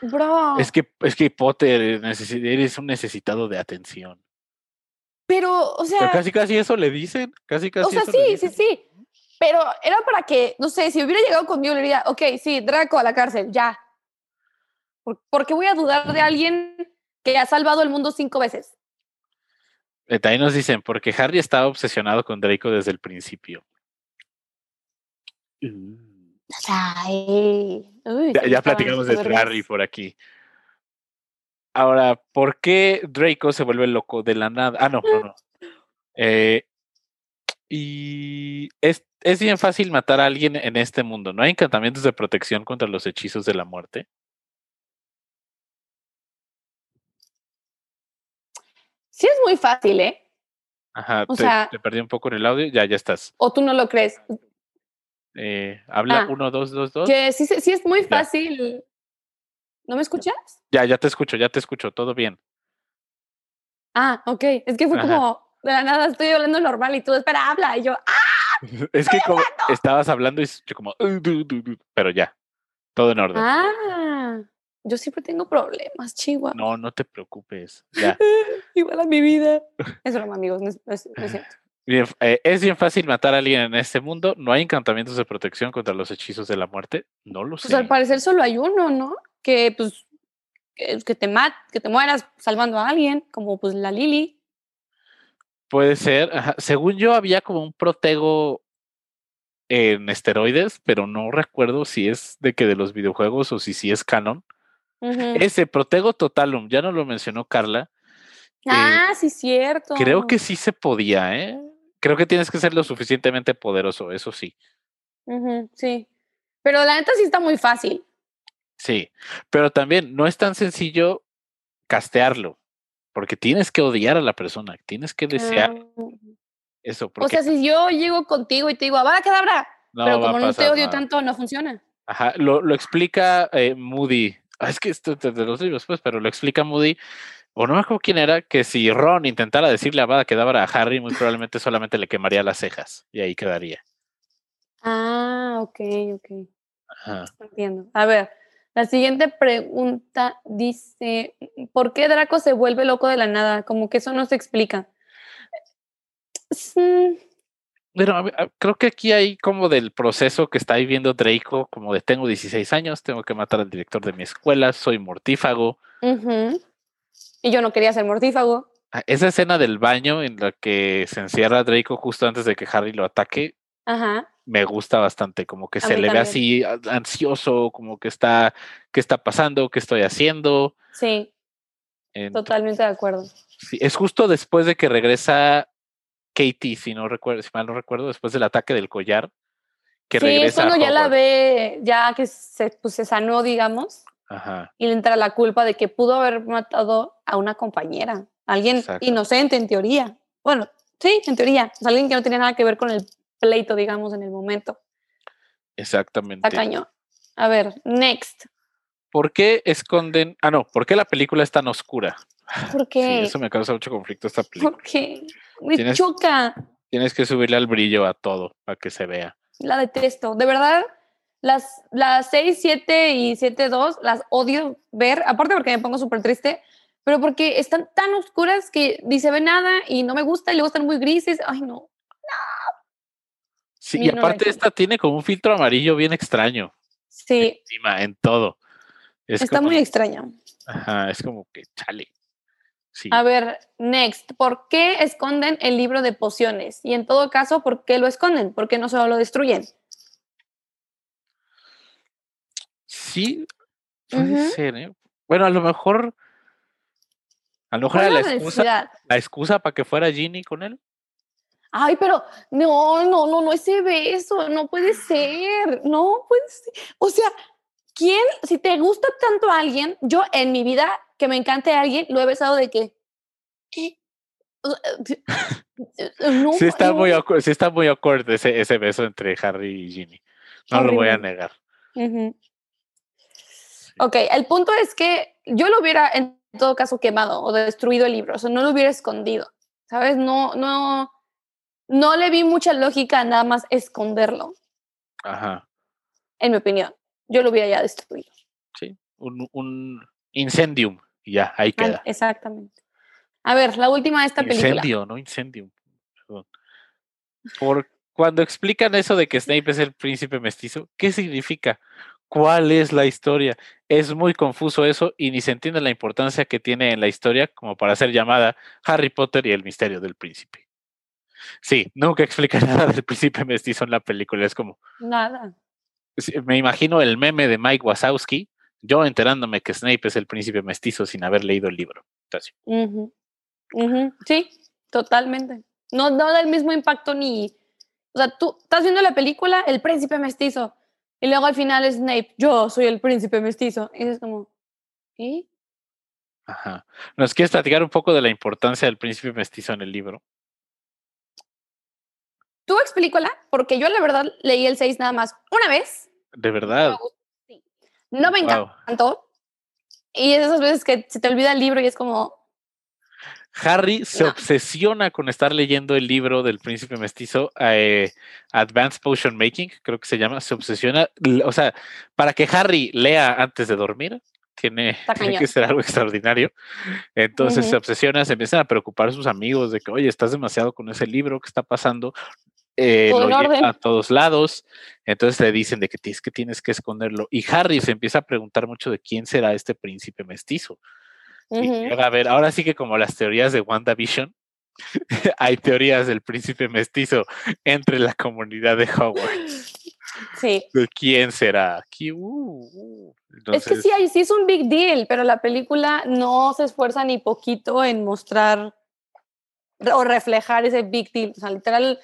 bro. Es que, es que Potter eres un necesitado de atención. Pero, o sea. casi, casi eso le dicen. Casi, casi. O sea, sí, sí, sí. Pero era para que, no sé, si hubiera llegado conmigo, le diría, ok, sí, Draco a la cárcel, ya. ¿Por, qué voy a dudar de alguien que ha salvado el mundo cinco veces? Eh, ahí nos dicen, porque Harry estaba obsesionado con Draco desde el principio. Ya, platicamos de Harry por aquí. Ahora, ¿por qué Draco se vuelve loco de la nada? Ah, no, no, no. Eh, y es, es, bien fácil matar a alguien en este mundo. ¿No hay encantamientos de protección contra los hechizos de la muerte? Sí, es muy fácil, ¿eh? Ajá, te, perdí un poco en el audio, ya, ya estás. ¿O tú no lo crees? Eh, habla ah. uno, dos, dos, dos. Que sí, sí es muy fácil. ¿No me escuchas? Ya, ya te escucho, ya te escucho, todo bien. Ah, ok. Es que fue como, de la nada estoy hablando normal y tú, espera, habla. Y yo, ¡ah! es que como estabas hablando y yo como, pero ya, todo en orden. Ah, yo siempre tengo problemas, Chihuahua. No, no te preocupes. Ya. Igual a mi vida. Es broma, amigos, no es, cierto. Eh, es bien fácil matar a alguien en este mundo. No hay encantamientos de protección contra los hechizos de la muerte. No lo sé. Pues al parecer solo hay uno, ¿no? Que pues que, te mat, que te mueras salvando a alguien, como pues la Lily. Puede ser. Según yo había como un protego en esteroides, pero no recuerdo si es de que de los videojuegos o si sí es canon. Ese Protego Totalum, ya no lo mencionó Carla. Eh, ah, sí, cierto. Creo que sí se podía, ¿eh? Creo que tienes que ser lo suficientemente poderoso, eso sí. sí. Pero la neta sí está muy fácil. Sí, pero también no es tan sencillo castearlo, porque tienes que odiar a la persona, tienes que desear ah. eso. O sea, si yo llego contigo y te digo, va a quedar pero como no te odio tanto, no funciona. Ajá, lo, lo explica eh, Moody Ah, es que esto te, los libros, pues, pero lo explica Moody, o no me acuerdo quién era, que si Ron intentara decirle a Bada que daba a Harry, muy probablemente solamente le quemaría las cejas y ahí quedaría. Ah, ok, ok. Entiendo. A ver, la siguiente pregunta dice, ¿por qué Draco se vuelve loco de la nada? Como que eso no se explica. Mm, pero creo que aquí hay como del proceso que está viviendo Draco, como de tengo 16 años, tengo que matar al director de mi escuela, soy mortífago. Y yo no quería ser mortífago. Ah, esa escena del baño en la que se encierra Draco justo antes de que Harry lo ataque, me gusta bastante, como que se le ve así ansioso, como que está, ¿qué está pasando? ¿Qué estoy haciendo? Sí. Totalmente de acuerdo. Sí, es justo después de que regresa Katie, si no recuerdo, si mal no recuerdo, después del ataque del collar. Que sí, es cuando ya la ve, ya que se, pues, se sanó, digamos. Ajá. Y le entra la culpa de que pudo haber matado a una compañera, alguien inocente en teoría. Bueno, sí, en teoría, alguien que no tenía nada que ver con el pleito, digamos, en el momento. Exactamente. A ver, next. ¿Por qué esconden? Ah, no, ¿por qué la película es tan oscura? ¿Por qué? eso me causa mucho conflicto esta película. ¿Por qué? Me choca. Tienes que subirle al brillo a todo para que se vea. La detesto. De verdad, las, las 6, 7 y 7, 2 las odio ver, aparte porque me pongo súper triste, pero porque están tan oscuras que ni se ve nada y no me gusta y luego están muy grises. Ay, no. No. Sí, y aparte esta tiene como un filtro amarillo bien extraño. Sí. Encima, en todo. Está muy extraño. Ajá, es como que chale. A ver, next, ¿por qué esconden el libro de pociones? Y en todo caso, ¿por qué lo esconden? ¿Por qué no solo lo destruyen? Sí, puede ser, ¿eh? Bueno, a lo mejor. A lo mejor era la excusa, la excusa para que fuera Ginny con él. Ay, pero no, no, no, no ese beso, no puede ser, no puede ser. O sea, ¿quién, si te gusta tanto a alguien, yo en mi vida que me encante a alguien, lo he besado de que... Eh, sí, está muy sí está muy awkward ese, ese beso entre Harry y Ginny. No lo voy a negar. Ok, el punto es que yo lo hubiera en todo caso quemado o destruido el libro, o sea, no lo hubiera escondido, ¿sabes? No, no, no le vi mucha lógica a nada más esconderlo. Ajá. En mi opinión, yo lo hubiera ya destruido. Sí, un, un incendium. Y ya, ahí queda. exactamente. A ver, la última de esta película. Incendio, no incendio. Perdón. Por cuando explican eso de que Snape es el príncipe mestizo, ¿qué significa? ¿Cuál es la historia? Es muy confuso eso y ni se entiende la importancia que tiene en la historia como para ser llamada Harry Potter y el misterio del príncipe. Sí, nunca explica nada del príncipe mestizo en la película, es como... Nada. Me imagino el meme de Mike Wazowski yo enterándome que Snape es el príncipe mestizo sin haber leído el libro. Sí, totalmente. No, no da el mismo impacto ni... O sea, tú estás viendo la película El príncipe mestizo y luego al final Snape, yo soy el príncipe mestizo. Y es como, ¿y? Ajá. ¿Nos quieres platicar un poco de la importancia del príncipe mestizo en el libro? Tú explícala, porque yo la verdad leí el 6 nada más una vez. De verdad. No me encantó. Y es esas veces que se te olvida el libro y es como. Harry se obsesiona con estar leyendo el libro del príncipe mestizo, eh, Advanced Potion Making, creo que se llama, se obsesiona, o sea, para que Harry lea antes de dormir, tiene, que ser algo extraordinario. Entonces se obsesiona, se empiezan a preocupar sus amigos de que, oye, estás demasiado con ese libro, ¿qué está pasando? Eh, a todos lados. Entonces le dicen de que tienes, que tienes que esconderlo. Y Harry se empieza a preguntar mucho de quién será este príncipe mestizo. Y a ver, ahora sí que como las teorías de WandaVision, hay teorías del príncipe mestizo entre la comunidad de Hogwarts. Sí. ¿De quién será? Uh, uh. Es que sí, sí es un big deal, pero la película no se esfuerza ni poquito en mostrar o reflejar ese big deal. O sea, literal,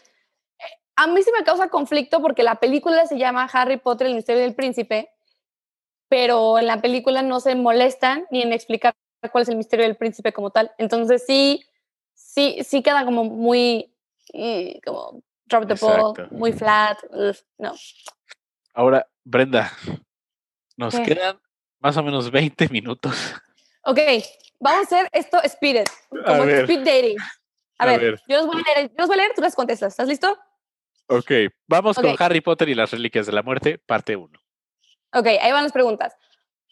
a mí sí me causa conflicto porque la película se llama Harry Potter, el misterio del príncipe, pero en la película no se molestan ni en explicar cuál es el misterio del príncipe como tal. Entonces sí, sí, sí queda como muy, como drop the ball, muy flat, no. Ahora, Brenda, nos quedan más o menos 20 minutos. Ok, vamos a hacer esto speeded, como speed dating. A, ver, Yo, los voy a leer, yo los voy a leer, tú las contestas. ¿Estás listo? Ok, vamos con Harry Potter y las Reliquias de la Muerte, parte 1. Ok, ahí van las preguntas.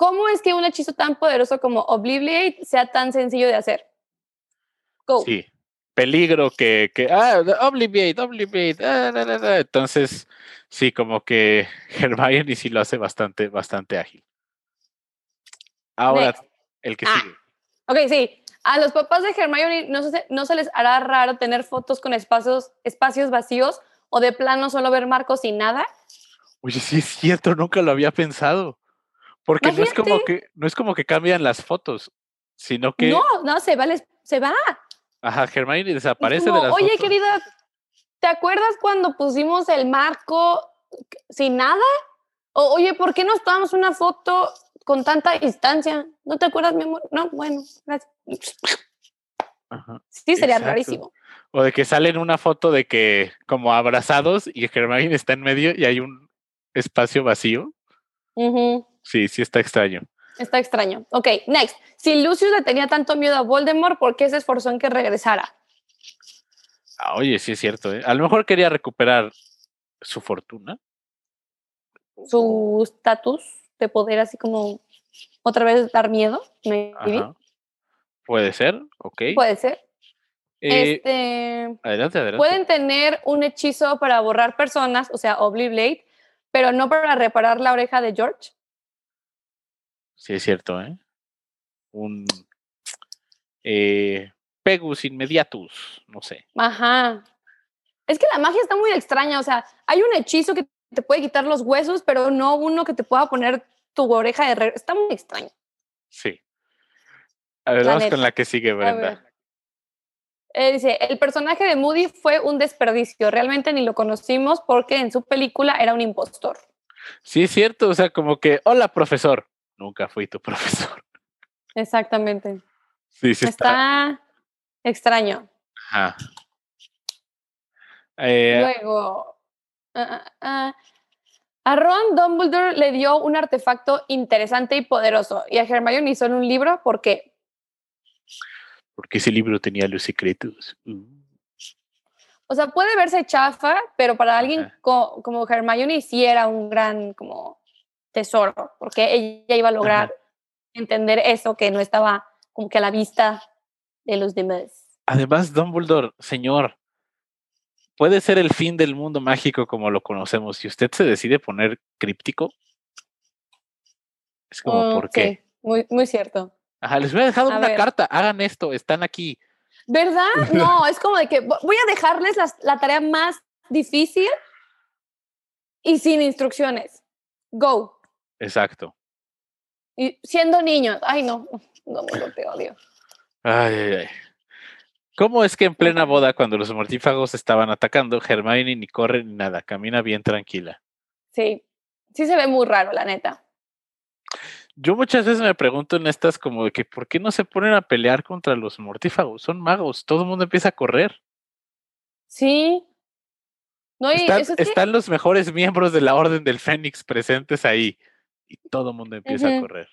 ¿Cómo es que un hechizo tan poderoso como Obliviate sea tan sencillo de hacer? Go. Sí, peligro que, que ah, Obliviate, Obliviate, ah, entonces sí, como que Hermione sí lo hace bastante, bastante ágil. Ahora, el que ah. sigue. Ok, sí. A los papás de Hermione no se, no se les hará raro tener fotos con espacios, espacios vacíos o de plano solo ver marcos y nada. Oye, sí es cierto, nunca lo había pensado. Porque no es como que no es como que cambian las fotos, sino que No, no se va, se va. Ajá, Hermione desaparece de las Oye, querida, ¿te acuerdas cuando pusimos el marco sin nada? O, oye, ¿por qué nos tomamos una foto con tanta distancia? ¿No te acuerdas, mi amor? No, bueno, gracias. Ajá, sí, sería rarísimo. O de que salen una foto de que como abrazados y Hermione está en medio y hay un espacio vacío. Sí, sí está extraño. Está extraño. Ok, next. Si Lucius le tenía tanto miedo a Voldemort, ¿por qué se esforzó en que regresara? Ah, oye, sí es cierto. ¿eh? A lo mejor quería recuperar su fortuna. Su estatus de poder, así como otra vez dar miedo. Puede ser, ok. Puede ser. Eh, este, adelante, adelante. Pueden tener un hechizo para borrar personas, o sea, Obliblade, pero no para reparar la oreja de George. Sí, es cierto, ¿eh? Un eh, Pegus Inmediatus, no sé. Ajá. Es que la magia está muy extraña, o sea, hay un hechizo que te puede quitar los huesos, pero no uno que te pueda poner tu oreja de re... Está muy extraño. Sí. A ver, vamos con la que sigue, Brenda. Eh, dice, el personaje de Moody fue un desperdicio, realmente ni lo conocimos porque en su película era un impostor. Sí, es cierto, o sea, como que, hola profesor, nunca fui tu profesor. Exactamente. Sí, sí está. extraño. Ajá. Eh, Luego, ah, ah, ah, a Ron Dumbledore le dio un artefacto interesante y poderoso, y a Hermione hizo en un libro, ¿por qué? Porque ese libro tenía los secretos. Uh. O sea, puede verse chafa, pero para alguien como Hermione sí era un gran como tesoro, porque ella iba a lograr entender eso que no estaba como que a la vista de los demás. Además, Dumbledore, señor, puede ser el fin del mundo mágico como lo conocemos. Si usted se decide poner críptico, es como, ¿por qué? muy, muy cierto. Ajá, les voy a dejar una carta, hagan esto, están aquí. ¿Verdad? No, es como de que voy a dejarles la tarea más difícil y sin instrucciones. Go. Exacto. Y siendo niños, ay no, no, no te odio. Ay, ay, ay. ¿Cómo es que en plena boda, cuando los mortífagos estaban atacando, Hermione ni corre ni nada, camina bien tranquila? Sí, sí se ve muy raro, la neta. Yo muchas veces me pregunto en estas como de que ¿por qué no se ponen a pelear contra los mortífagos? Son magos, todo el mundo empieza a correr. Sí, están, los mejores miembros de la Orden del Fénix presentes ahí y todo el mundo empieza a correr.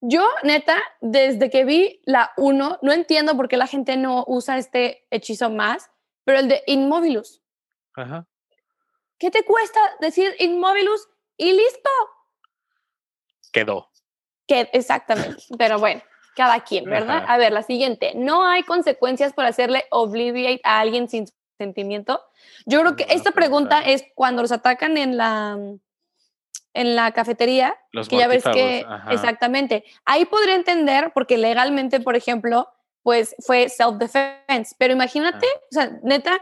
Yo, neta, desde que vi la 1, no entiendo por qué la gente no usa este hechizo más, pero el de Inmobilus. Ajá. ¿Qué te cuesta decir Inmobilus y listo? Quedó. Que, exactamente. Pero bueno, cada quien, ¿verdad? A ver, la siguiente. No hay consecuencias por hacerle obliviate a alguien sin sentimiento. Yo creo que esta pregunta es cuando los atacan en la en la cafetería, los que ya ves que exactamente. Ahí podría entender porque legalmente, por ejemplo, pues fue self defense, pero imagínate, o sea, neta,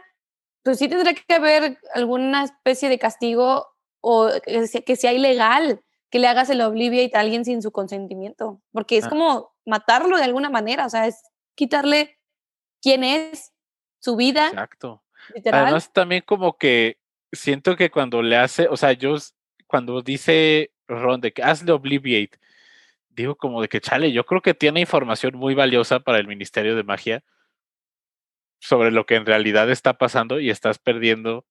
pues sí tendría que haber alguna especie de castigo o que sea, ilegal que le hagas el obliviate a alguien sin su consentimiento, porque es ah. como matarlo de alguna manera, o sea, es quitarle quién es, su vida. Exacto. Además, también como que siento que cuando le hace, o sea, yo cuando dice Ron de que hazle obliviate, digo como de que chale, yo creo que tiene información muy valiosa para el Ministerio de Magia sobre lo que en realidad está pasando y estás perdiendo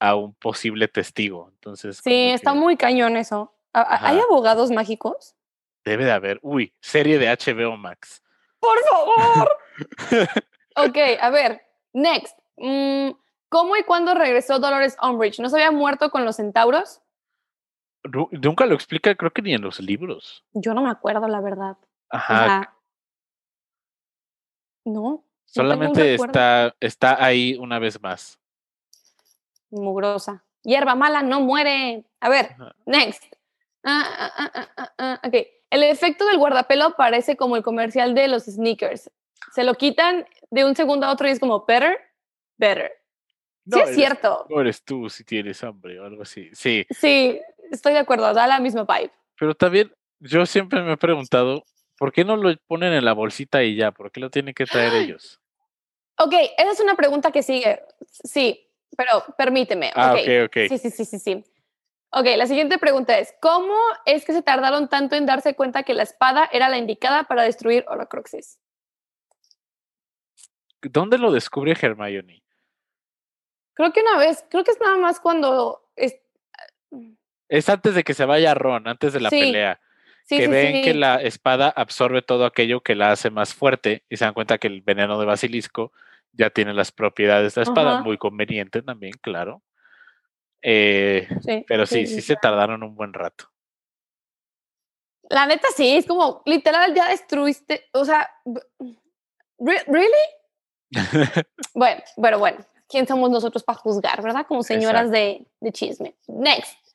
a un posible testigo. Entonces. Sí, está muy cañón eso. ¿Hay abogados mágicos? Debe de haber. Uy, serie de HBO Max. Por favor. ok, a ver. Next. Mm, ¿Cómo y cuándo regresó Dolores Umbridge? ¿No se había muerto con los centauros? Nunca lo explica, creo que ni en los libros. Yo no me acuerdo, la verdad. Ajá. no. Solamente está, está ahí una vez más. Mugrosa. Hierba mala no muere. A ver, next. Ah, ah, ah, ok. El efecto del guardapelo parece como el comercial de los sneakers. Se lo quitan de un segundo a otro y es como better, better. sí, es cierto. No eres tú si tienes hambre o algo así. Sí. Sí, estoy de acuerdo. Da la misma vibe. Pero también, yo siempre me he preguntado, ¿por qué no lo ponen en la bolsita y ya? ¿Por qué lo tienen que traer ellos? Ok, esa es una pregunta que sigue. Sí, pero permíteme. Ah, ok, ok. Sí, sí, sí, sí, sí. Ok, la siguiente pregunta es, ¿cómo es que se tardaron tanto en darse cuenta que la espada era la indicada para destruir Horcruxes? ¿Dónde lo descubre Hermione? Creo que una vez, creo que es nada más cuando... Es, es antes de que se vaya Ron, antes de la pelea. que ven que la espada absorbe todo aquello que la hace más fuerte y se dan cuenta que el veneno de basilisco ya tiene las propiedades de la espada, muy conveniente también, claro. Eh, pero sí, sí, se tardaron un buen rato. La neta sí, es como literal ya destruiste, o sea, ¿really? bueno, pero bueno, ¿quién somos nosotros para juzgar, verdad? Como señoras de, de, chisme. Next.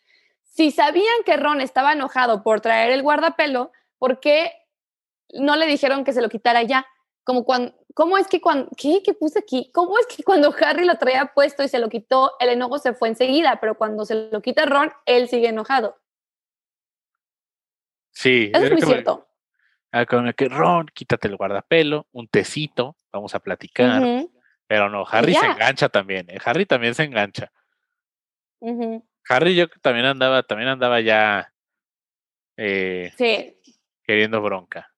Si sabían que Ron estaba enojado por traer el guardapelo, ¿por qué no le dijeron que se lo quitara ya? Como cuando, ¿cómo es que cuando, ¿qué? ¿Qué puse aquí? ¿Cómo es que cuando Harry lo traía puesto y se lo quitó, el enojo se fue enseguida, pero cuando se lo quita Ron, él sigue enojado? Sí. Eso es muy cierto. Ah, con que Ron, quítate el guardapelo, un tecito, vamos a platicar. Pero no, Harry se engancha también, ¿eh? Harry también se engancha. Harry yo también andaba, también andaba ya eh, sí. queriendo bronca.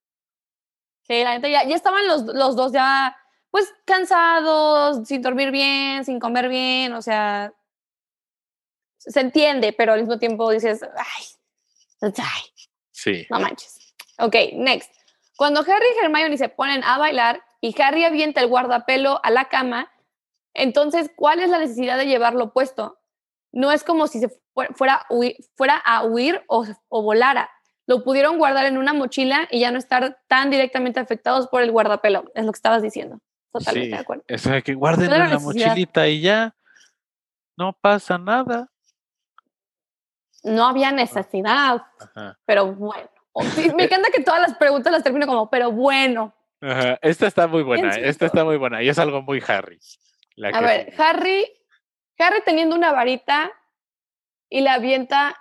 Sí, la gente ya, ya estaban los, los dos ya, pues, cansados, sin dormir bien, sin comer bien, o sea, se entiende, pero al mismo tiempo dices, ay, ay, sí. no manches. Ok, next. Cuando Harry y Hermione se ponen a bailar y Harry avienta el guardapelo a la cama, entonces, ¿cuál es la necesidad de llevarlo puesto? No es como si se fuera, fuera a huir o, o volara lo pudieron guardar en una mochila y ya no estar tan directamente afectados por el guardapelo, es lo que estabas diciendo. Totalmente de acuerdo. Eso de que guarden en la mochilita y ya no pasa nada. No había necesidad, pero bueno. Me encanta que todas las preguntas las termino como, pero bueno. Esta está muy buena, esta está muy buena y es algo muy Harry. a ver, Harry, Harry teniendo una varita y la avienta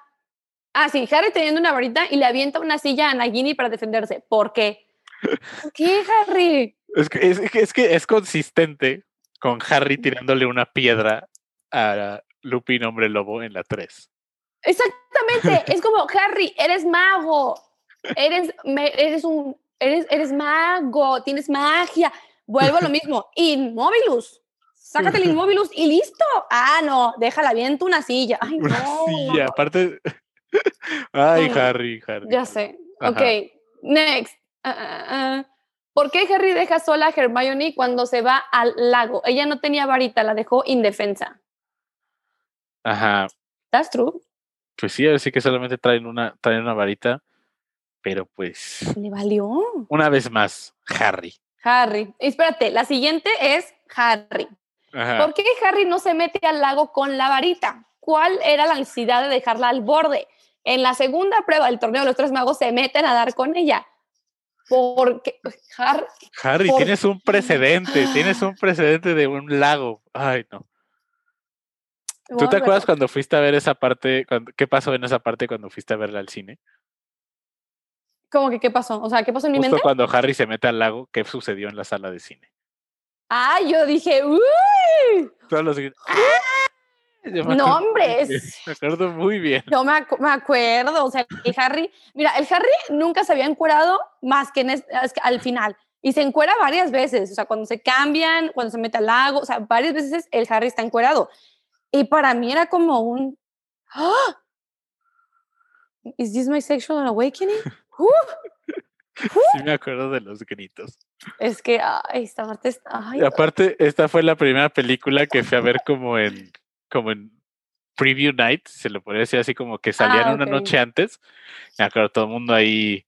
Ah, sí, Harry teniendo una varita y le avienta una silla a Nagini para defenderse. ¿Por qué? ¿Por qué, Harry? Es que es, que es consistente con Harry tirándole una piedra a Lupin Hombre Lobo en la 3. Exactamente, es como Harry, eres mago, eres, eres un, eres, eres mago, tienes magia. Vuelvo a lo mismo, Inmobilus. Sácate el y listo. Ah, no, déjala bien una silla. Ay, no. Una silla, aparte, Ay, Harry, Harry. Ya sé. Ok, Next. Ah, ah, ah. ¿Por qué Harry deja sola a Hermione cuando se va al lago? Ella no tenía varita, la dejó indefensa. Ajá. That's true. Pues sí, así que solamente traen una, traen una varita, pero pues. Le valió. Una vez más, Harry. Harry. Espérate, la siguiente es Harry. ¿Por qué Harry no se mete al lago con la varita? ¿Cuál era la necesidad de dejarla al borde? En la segunda prueba del torneo, los tres magos se meten a dar con ella. Porque Harry. Harry, tienes un precedente, tienes un precedente de un lago. Ay, no. ¿Tú te acuerdas cuando fuiste a ver esa parte? ¿Qué pasó en esa parte cuando fuiste a verla al cine? ¿Cómo que qué pasó? O sea, ¿qué pasó en mi mente? cuando Harry se mete al lago, ¿qué sucedió en la sala de cine? Ah, yo dije, ¡uy! Todos los no, hombre. Me acuerdo muy bien. Yo me, acuerdo. O sea, el Harry, mira, el Harry nunca se había encuerado más que, en al final. Y se encuera varias veces. O sea, cuando se cambian, cuando se mete al lago, o sea, varias veces el Harry está encuerado. Y para mí era como un. ¡Ah! ¿Is this my sexual awakening? Sí me acuerdo de los gritos. Es que, ay, esta parte está... aparte, esta fue la primera película que fui a ver como en, como en preview night, se lo podría decir así como que salían ah, una noche antes. Me acuerdo todo el mundo ahí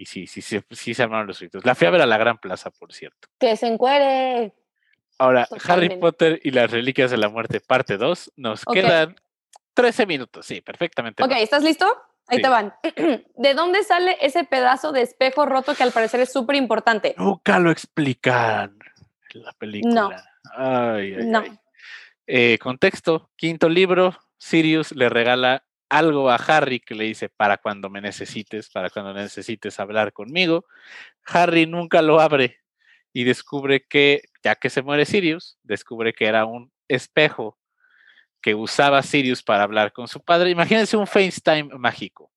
y sí, sí, sí, sí se armaron los gritos. La fui a ver a la Gran Plaza, por cierto. Que se encuere. Ahora, Harry Potter y las Reliquias de la Muerte, parte 2. Nos quedan 13 minutos, sí, perfectamente. Ok, ¿estás listo? Ahí te van. ¿De dónde sale ese pedazo de espejo roto que al parecer es súper importante? Nunca lo explican en la película. No. Ay, ay, no. Eh, contexto, quinto libro, Sirius le regala algo a Harry que le dice para cuando me necesites, para cuando necesites hablar conmigo. Harry nunca lo abre y descubre que, ya que se muere Sirius, descubre que era un espejo que usaba Sirius para hablar con su padre. Imagínense un FaceTime mágico.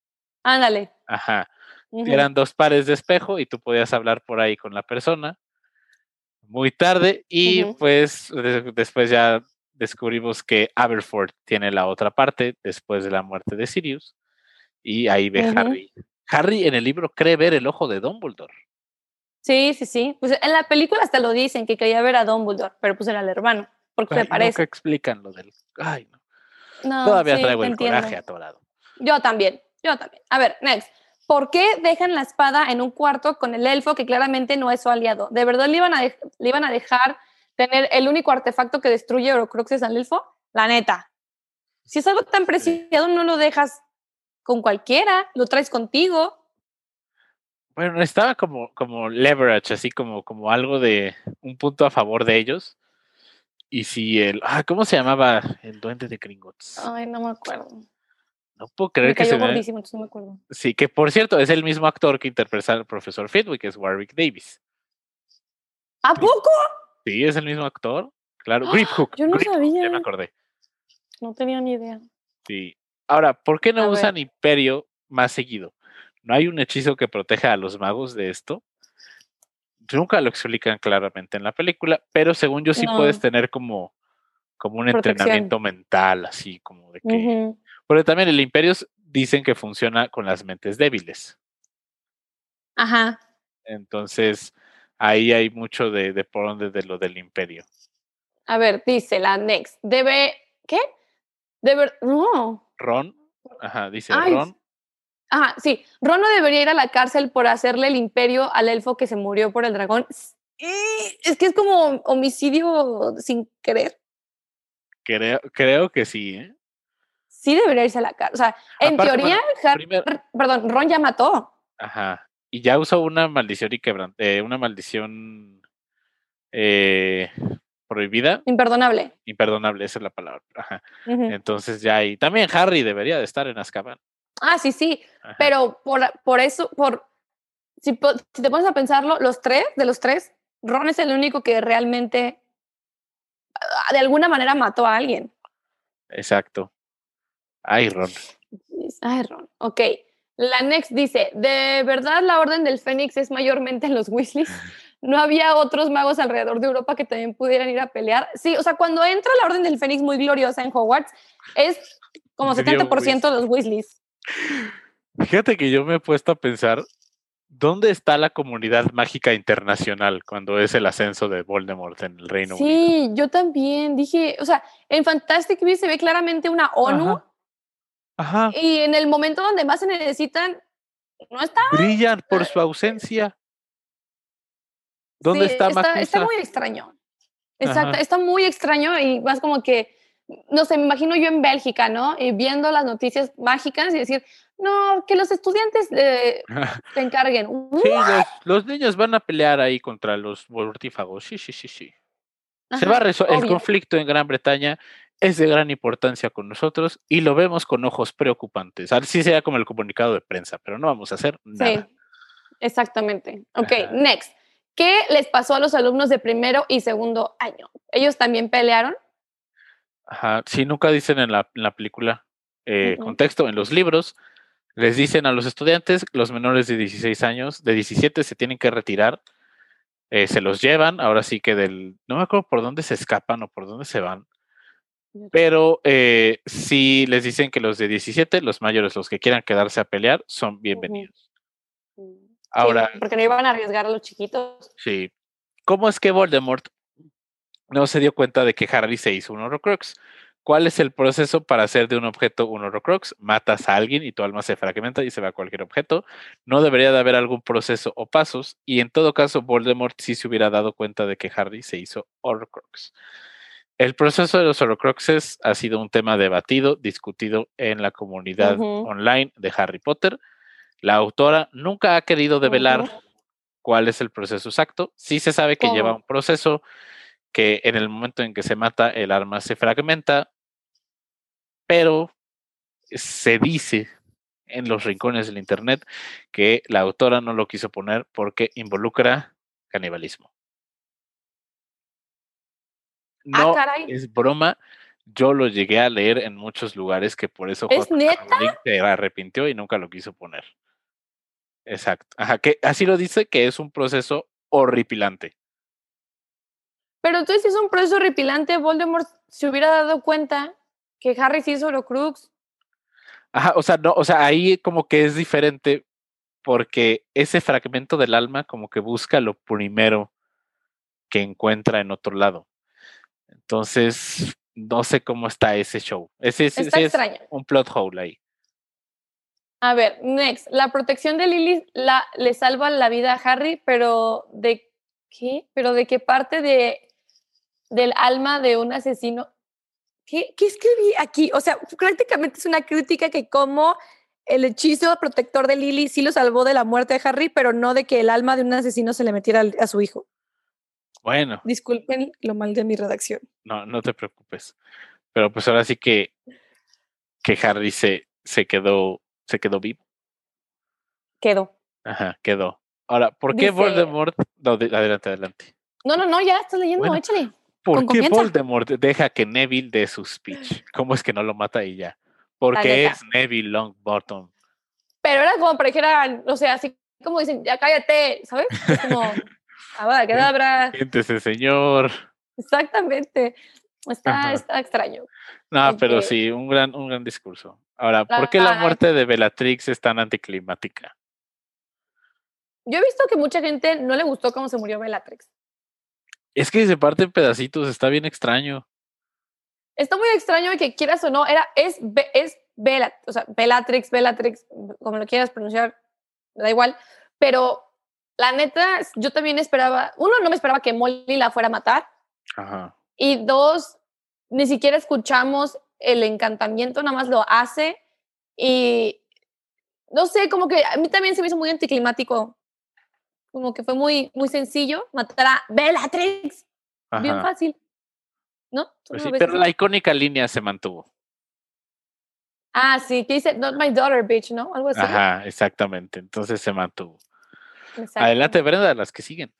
Ándale. Ajá. Eran dos pares de espejo y tú podías hablar por ahí con la persona. Muy tarde y pues después ya descubrimos que Aberford tiene la otra parte después de la muerte de Sirius y ahí ve Harry. Harry en el libro cree ver el ojo de Dumbledore. Sí, sí, sí. Pues en la película hasta lo dicen que quería ver a Dumbledore, pero pues era el hermano, porque me parece. Explican lo del. Ay, no. Todavía traigo el coraje atorado. Yo también, yo también. A ver, next. ¿Por qué dejan la espada en un cuarto con el elfo que claramente no es su aliado? ¿De verdad le iban a, le iban a dejar tener el único artefacto que destruye Horcruxes al elfo? La neta. Si es algo tan preciado, no lo dejas con cualquiera, lo traes contigo. Bueno, estaba como, como leverage, así como, como algo de un punto a favor de ellos. Y si el. Ah, ¿Cómo se llamaba el duende de Gringotts? Ay, no me acuerdo. No puedo creer me que se. gordísimo, entonces no me acuerdo. Sí, que por cierto es el mismo actor que interpreta al profesor Fitwick, es Warwick Davis. ¿A poco? Sí, es el mismo actor. Claro, Grip Hook. Yo no sabía. ya me acordé. No tenía ni idea. Sí. Ahora, ¿por qué no usan Imperio más seguido? ¿No hay un hechizo que proteja a los magos de esto? Nunca lo explican claramente en la película, pero según yo sí puedes tener como, como un entrenamiento mental, así como de que... Porque también el Imperio dicen que funciona con las mentes débiles. Ajá. Entonces, ahí hay mucho de, de por donde de lo del imperio. A ver, dice la next. Debe, ¿qué? Debe, no. Ron, ajá, dice Ron. Ajá, sí. Ron no debería ir a la cárcel por hacerle el imperio al elfo que se murió por el dragón. Es que es como homicidio sin querer. Creo, creo que sí, ¿eh? Sí debería irse a la cárcel. O sea, en teoría, perdón, Ron ya mató. Ajá y ya usó una maldición y quebrante, una maldición eh, prohibida. Imperdonable. Imperdonable, esa es la palabra. Entonces ya ahí. También Harry debería de estar en Azkaban. Ah, sí, sí. Pero por, por eso, por si, te pones a pensarlo, los tres, de los tres, Ron es el único que realmente ah, de alguna manera mató a alguien. Exacto. Ay, Ron. Ay, Ron. Ok. La Next dice, ¿de verdad la Orden del Fénix es mayormente en los Weasleys? ¿No había otros magos alrededor de Europa que también pudieran ir a pelear? Sí, o sea, cuando entra la Orden del Fénix muy gloriosa en Hogwarts, es como 70% de los Weasleys. Fíjate que yo me he puesto a pensar ¿Dónde está la comunidad mágica internacional cuando es el ascenso de Voldemort en el Reino Unido? Sí, yo también dije, o sea, en Fantastic Beasts se ve claramente una ONU. Ajá. Y en el momento donde más se necesitan, no está. Brillan por su ausencia. ¿Dónde está, está, está muy extraño. Exacto, está muy extraño y más como que, no sé, me imagino yo en Bélgica, ¿no? Y viendo las noticias mágicas y decir, no, que los estudiantes eh, se encarguen. Sí, los, niños van a pelear ahí contra los mortífagos. Sí, sí, sí, sí. se va a el conflicto en Gran Bretaña es de gran importancia con nosotros y lo vemos con ojos preocupantes. Así sea como el comunicado de prensa, pero no vamos a hacer nada. Sí, exactamente. Ok, next. ¿Qué les pasó a los alumnos de primero y segundo año? ¿Ellos también pelearon? Ajá, sí, nunca dicen en la, película eh, contexto, en los libros, les dicen a los estudiantes, los menores de 16 años, de 17 se tienen que retirar, eh, se los llevan, ahora sí que del, no me acuerdo por dónde se escapan o por dónde se van, pero eh, sí les dicen que los de 17, los mayores, los que quieran quedarse a pelear, son bienvenidos. Mm. Ahora. porque no iban a arriesgar a los chiquitos. Sí. ¿Cómo es que Voldemort no se dio cuenta de que Harry se hizo un Horrocrux? ¿Cuál es el proceso para hacer de un objeto un Horrocrux? Matas a alguien y tu alma se fragmenta y se va a cualquier objeto. No debería de haber algún proceso o pasos. Y en todo caso, Voldemort sí se hubiera dado cuenta de que Harry se hizo Horrocrux. El proceso de los Horrocruxes ha sido un tema debatido, discutido en la comunidad online de Harry Potter. La autora nunca ha querido develar cuál es el proceso exacto. Sí se sabe que lleva un proceso que en el momento en que se mata el arma se fragmenta, pero se dice en los rincones del Internet que la autora no lo quiso poner porque involucra canibalismo. Ah, no es broma. Yo lo llegué a leer en muchos lugares que por eso ¿Es se arrepintió y nunca lo quiso poner. Exacto. Ajá, que así lo dice que es un proceso horripilante. Pero entonces, es un proceso horripilante, Voldemort se hubiera dado cuenta que Harry se hizo Horcrux. Ajá, o sea, no, o sea, ahí como que es diferente porque ese fragmento del alma como que busca lo primero que encuentra en otro lado. Entonces, no sé cómo está ese show. Ese, es un plot hole ahí. A ver, next. La protección de Lily la, le salva la vida a Harry, pero ¿de qué? ¿Pero de qué parte de del alma de un asesino. ¿Qué, ¿Qué, escribí aquí? O sea, prácticamente es una crítica que como el hechizo protector de Lily sí lo salvó de la muerte de Harry, pero no de que el alma de un asesino se le metiera a su hijo. Bueno. Disculpen lo mal de mi redacción. No, no te preocupes. Pero pues ahora sí que, que Harry se, se quedó, se quedó vivo. Quedó. Ajá, quedó. Ahora, ¿por qué Voldemort? adelante, adelante. No, no, no, ya estás leyendo, échale. ¿Por qué Voldemort deja que Neville dé su speech? ¿Cómo es que no lo mata y ya? Porque es Neville Longbottom. Pero era como para dijera, o sea, así como dicen, ya cállate, ¿sabes? Es como, ah, quedabra. Siéntese, señor. Exactamente. Está, está extraño. No, pero sí, un gran, un gran discurso. Ahora, ¿por qué la muerte de Bellatrix es tan anticlimática? Yo he visto que mucha gente no le gustó cómo se murió Bellatrix. Es que se parte en pedacitos, está bien extraño. Está muy extraño que quieras o no, era, es, es Bella, o sea, Bellatrix, Bellatrix, como lo quieras pronunciar, da igual, pero la neta, yo también esperaba, uno, no me esperaba que Molly la fuera a matar, Ajá. y dos, ni siquiera escuchamos el encantamiento, nada más lo hace, y no sé, como que a mí también se me hizo muy anticlimático como que fue muy, muy sencillo matar a Bellatrix. Bien fácil. ¿No? Pues sí, pero la icónica línea se mantuvo. Ah, sí, que dice, not my daughter, bitch, ¿no? Algo así. Ajá, exactamente. Entonces se mantuvo. Adelante, Brenda, las que siguen.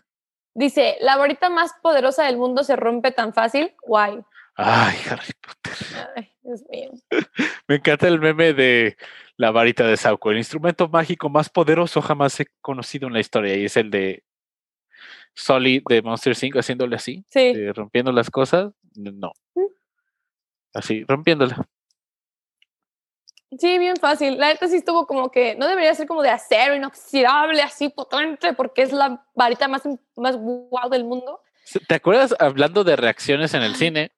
Dice, la varita más poderosa del mundo se rompe tan fácil. Guay. Ay, Harry Potter. Ay, Dios mío. Me encanta el meme de la varita de Sauco, el instrumento mágico más poderoso jamás he conocido en la historia, y es el de Solid de Monster 5 haciéndole así, rompiendo las cosas. No. Mm. Así, rompiéndola. Sí, bien fácil. La neta sí estuvo como que no debería ser como de acero inoxidable, así potente, porque es la varita más, más guau del mundo. ¿Te acuerdas, hablando de reacciones en el cine,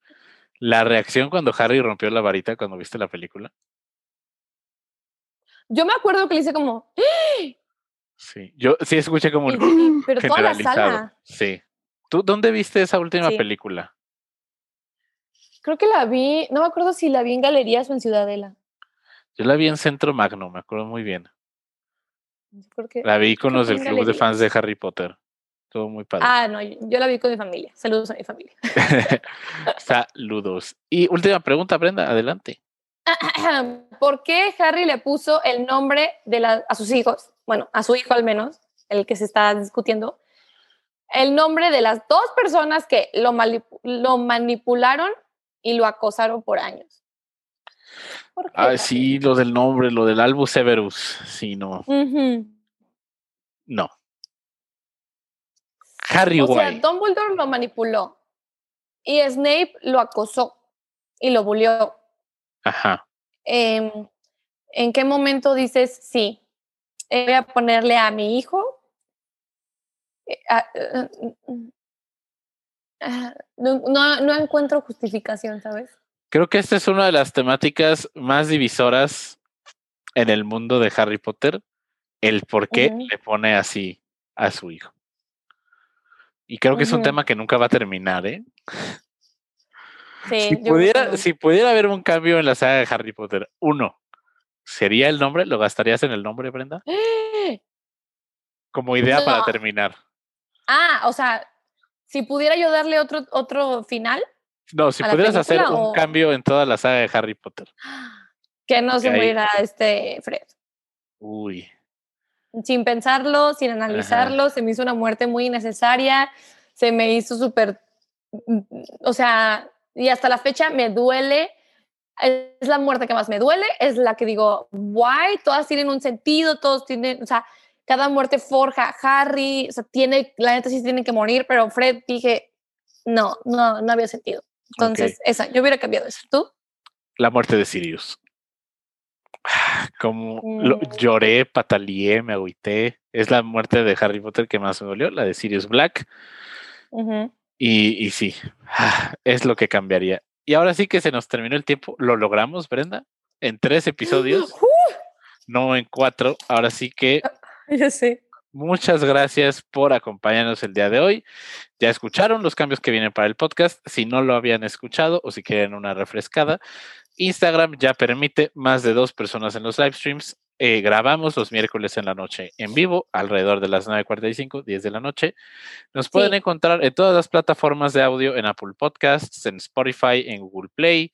la reacción cuando Harry rompió la varita cuando viste la película? Yo me acuerdo que le hice como. Sí, yo sí escuché como un. Pero toda la sala. Sí. ¿Tú dónde viste esa última película? Creo que la vi, no me acuerdo si la vi en Galerías o en Ciudadela. Yo la vi en Centro Magno, me acuerdo muy bien. la vi con los del club de fans de Harry Potter. Todo muy padre. Ah, no, yo la vi con mi familia. Saludos a mi familia. Saludos. Y última pregunta, Brenda, adelante. ¿Por qué Harry le puso el nombre de la, a sus hijos? Bueno, a su hijo al menos, el que se está discutiendo. El nombre de las dos personas que lo, lo manipularon y lo acosaron por años. Ah, sí, lo del nombre, lo del Albus Severus. Sí, no. No. Harry o Sea, Dumbledore lo manipuló y Snape lo acosó y lo bulió. Ajá. Em, ¿En qué momento dices sí? Voy a ponerle a mi hijo. Eh, eh, mm, mm, no, no encuentro justificación, ¿sabes? Creo que esta es una de las temáticas más divisoras en el mundo de Harry Potter, el por qué le pone así a su hijo. Y creo que es un tema que nunca va a terminar, ¿eh? Si, pudiera, si pudiera haber un cambio en la saga de Harry Potter, uno, ¿sería el nombre? ¿Lo gastarías en el nombre, Brenda? Como idea para terminar. Ah, o sea, si pudiera yo darle otro, otro final, no, si pudieras hacer un cambio en toda la saga de Harry Potter. Que no se muera este Fred. Uy. Sin pensarlo, sin analizarlo, se me hizo una muerte muy innecesaria, se me hizo súper, o sea, y hasta la fecha me duele, es la muerte que más me duele, es la que digo, guay, todas tienen un sentido, todos tienen, o sea, cada muerte forja, Harry, o sea, tiene, la neta sí tienen que morir, pero Fred dije, no, no, no había sentido. Entonces, esa, yo hubiera cambiado eso. ¿Tú? La muerte de Sirius. Como mm. lloré, pataleé, me agüité. Es la muerte de Harry Potter que más me dolió, la de Sirius Black. Y, y, sí, es lo que cambiaría. Y ahora sí que se nos terminó el tiempo. Lo logramos, Brenda, en tres episodios, no en cuatro. Ahora sí que. Ya sé. Muchas gracias por acompañarnos el día de hoy. Ya escucharon los cambios que vienen para el podcast. Si no lo habían escuchado o si quieren una refrescada, Instagram ya permite más de dos personas en los live streams. Eh, grabamos los miércoles en la noche en vivo, alrededor de las 9.45, 10 de la noche. Nos pueden encontrar en todas las plataformas de audio, en Apple Podcasts, en Spotify, en Google Play,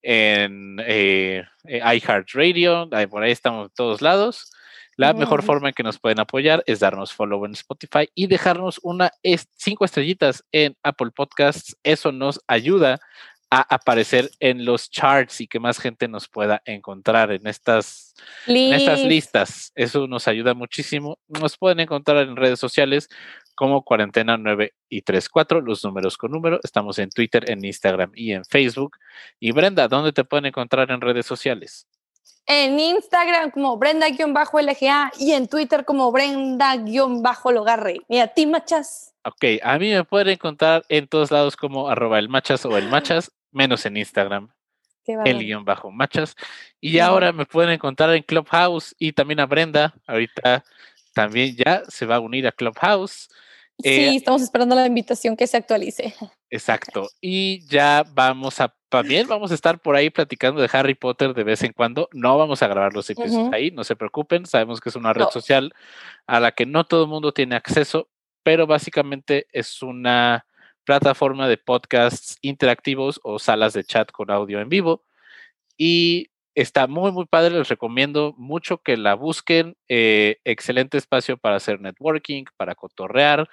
en eh, eh, iHeartRadio, por ahí estamos en todos lados. La mejor forma en que nos pueden apoyar es darnos follow en Spotify y dejarnos una cinco estrellitas en Apple Podcasts. Eso nos ayuda a aparecer en los charts y que más gente nos pueda encontrar en estas, en estas listas. Eso nos ayuda muchísimo. Nos pueden encontrar en redes sociales como Cuarentena 9 y 34, los números con número. Estamos en Twitter, en Instagram y en Facebook. Y Brenda, ¿dónde te pueden encontrar en redes sociales? en Instagram como Brenda-LGA y en Twitter como Brenda-Logarre. Mira, ti machas. Ok, a mí me pueden encontrar en todos lados como arroba el machas o el machas, menos en Instagram. El guion bajo machas. Y ahora me pueden encontrar en Clubhouse y también a Brenda. Ahorita también ya se va a unir a Clubhouse. Sí, eh, estamos esperando la invitación que se actualice. Exacto. Y ya vamos a, también vamos a estar por ahí platicando de Harry Potter de vez en cuando. No vamos a grabar los episodios ahí, no se preocupen. Sabemos que es una red social a la que no todo el mundo tiene acceso, pero básicamente es una plataforma de podcasts interactivos o salas de chat con audio en vivo. Y Está muy, muy padre, les recomiendo mucho que la busquen. Eh, excelente espacio para hacer networking, para cotorrear,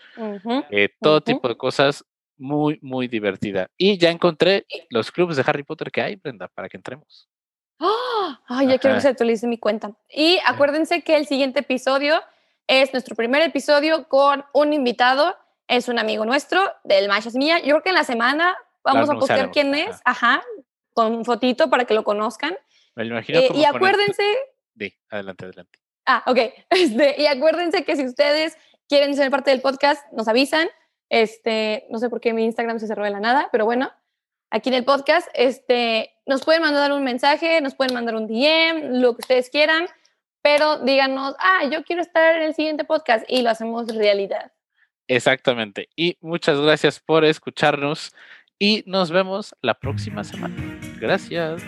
eh, todo tipo de cosas. Muy, muy divertida. Y ya encontré los clubes de Harry Potter que hay, Brenda, para que entremos. ¡Ah! Ay, ya quiero que se actualice mi cuenta. Y acuérdense que el siguiente episodio es nuestro primer episodio con un invitado. Es un amigo nuestro del Machas Mía. Yo creo que en la semana vamos a postear quién es. Ajá, con fotito para que lo conozcan. Me imagino eh, y acuérdense. Sí, adelante, adelante. Ah, ok. Este, y acuérdense que si ustedes quieren ser parte del podcast, nos avisan. Este, no sé por qué mi Instagram se cerró de la nada, pero bueno, aquí en el podcast, este, nos pueden mandar un mensaje, nos pueden mandar un DM, lo que ustedes quieran, pero díganos, ah, yo quiero estar en el siguiente podcast y lo hacemos realidad. Exactamente. Y muchas gracias por escucharnos y nos vemos la próxima semana. Gracias.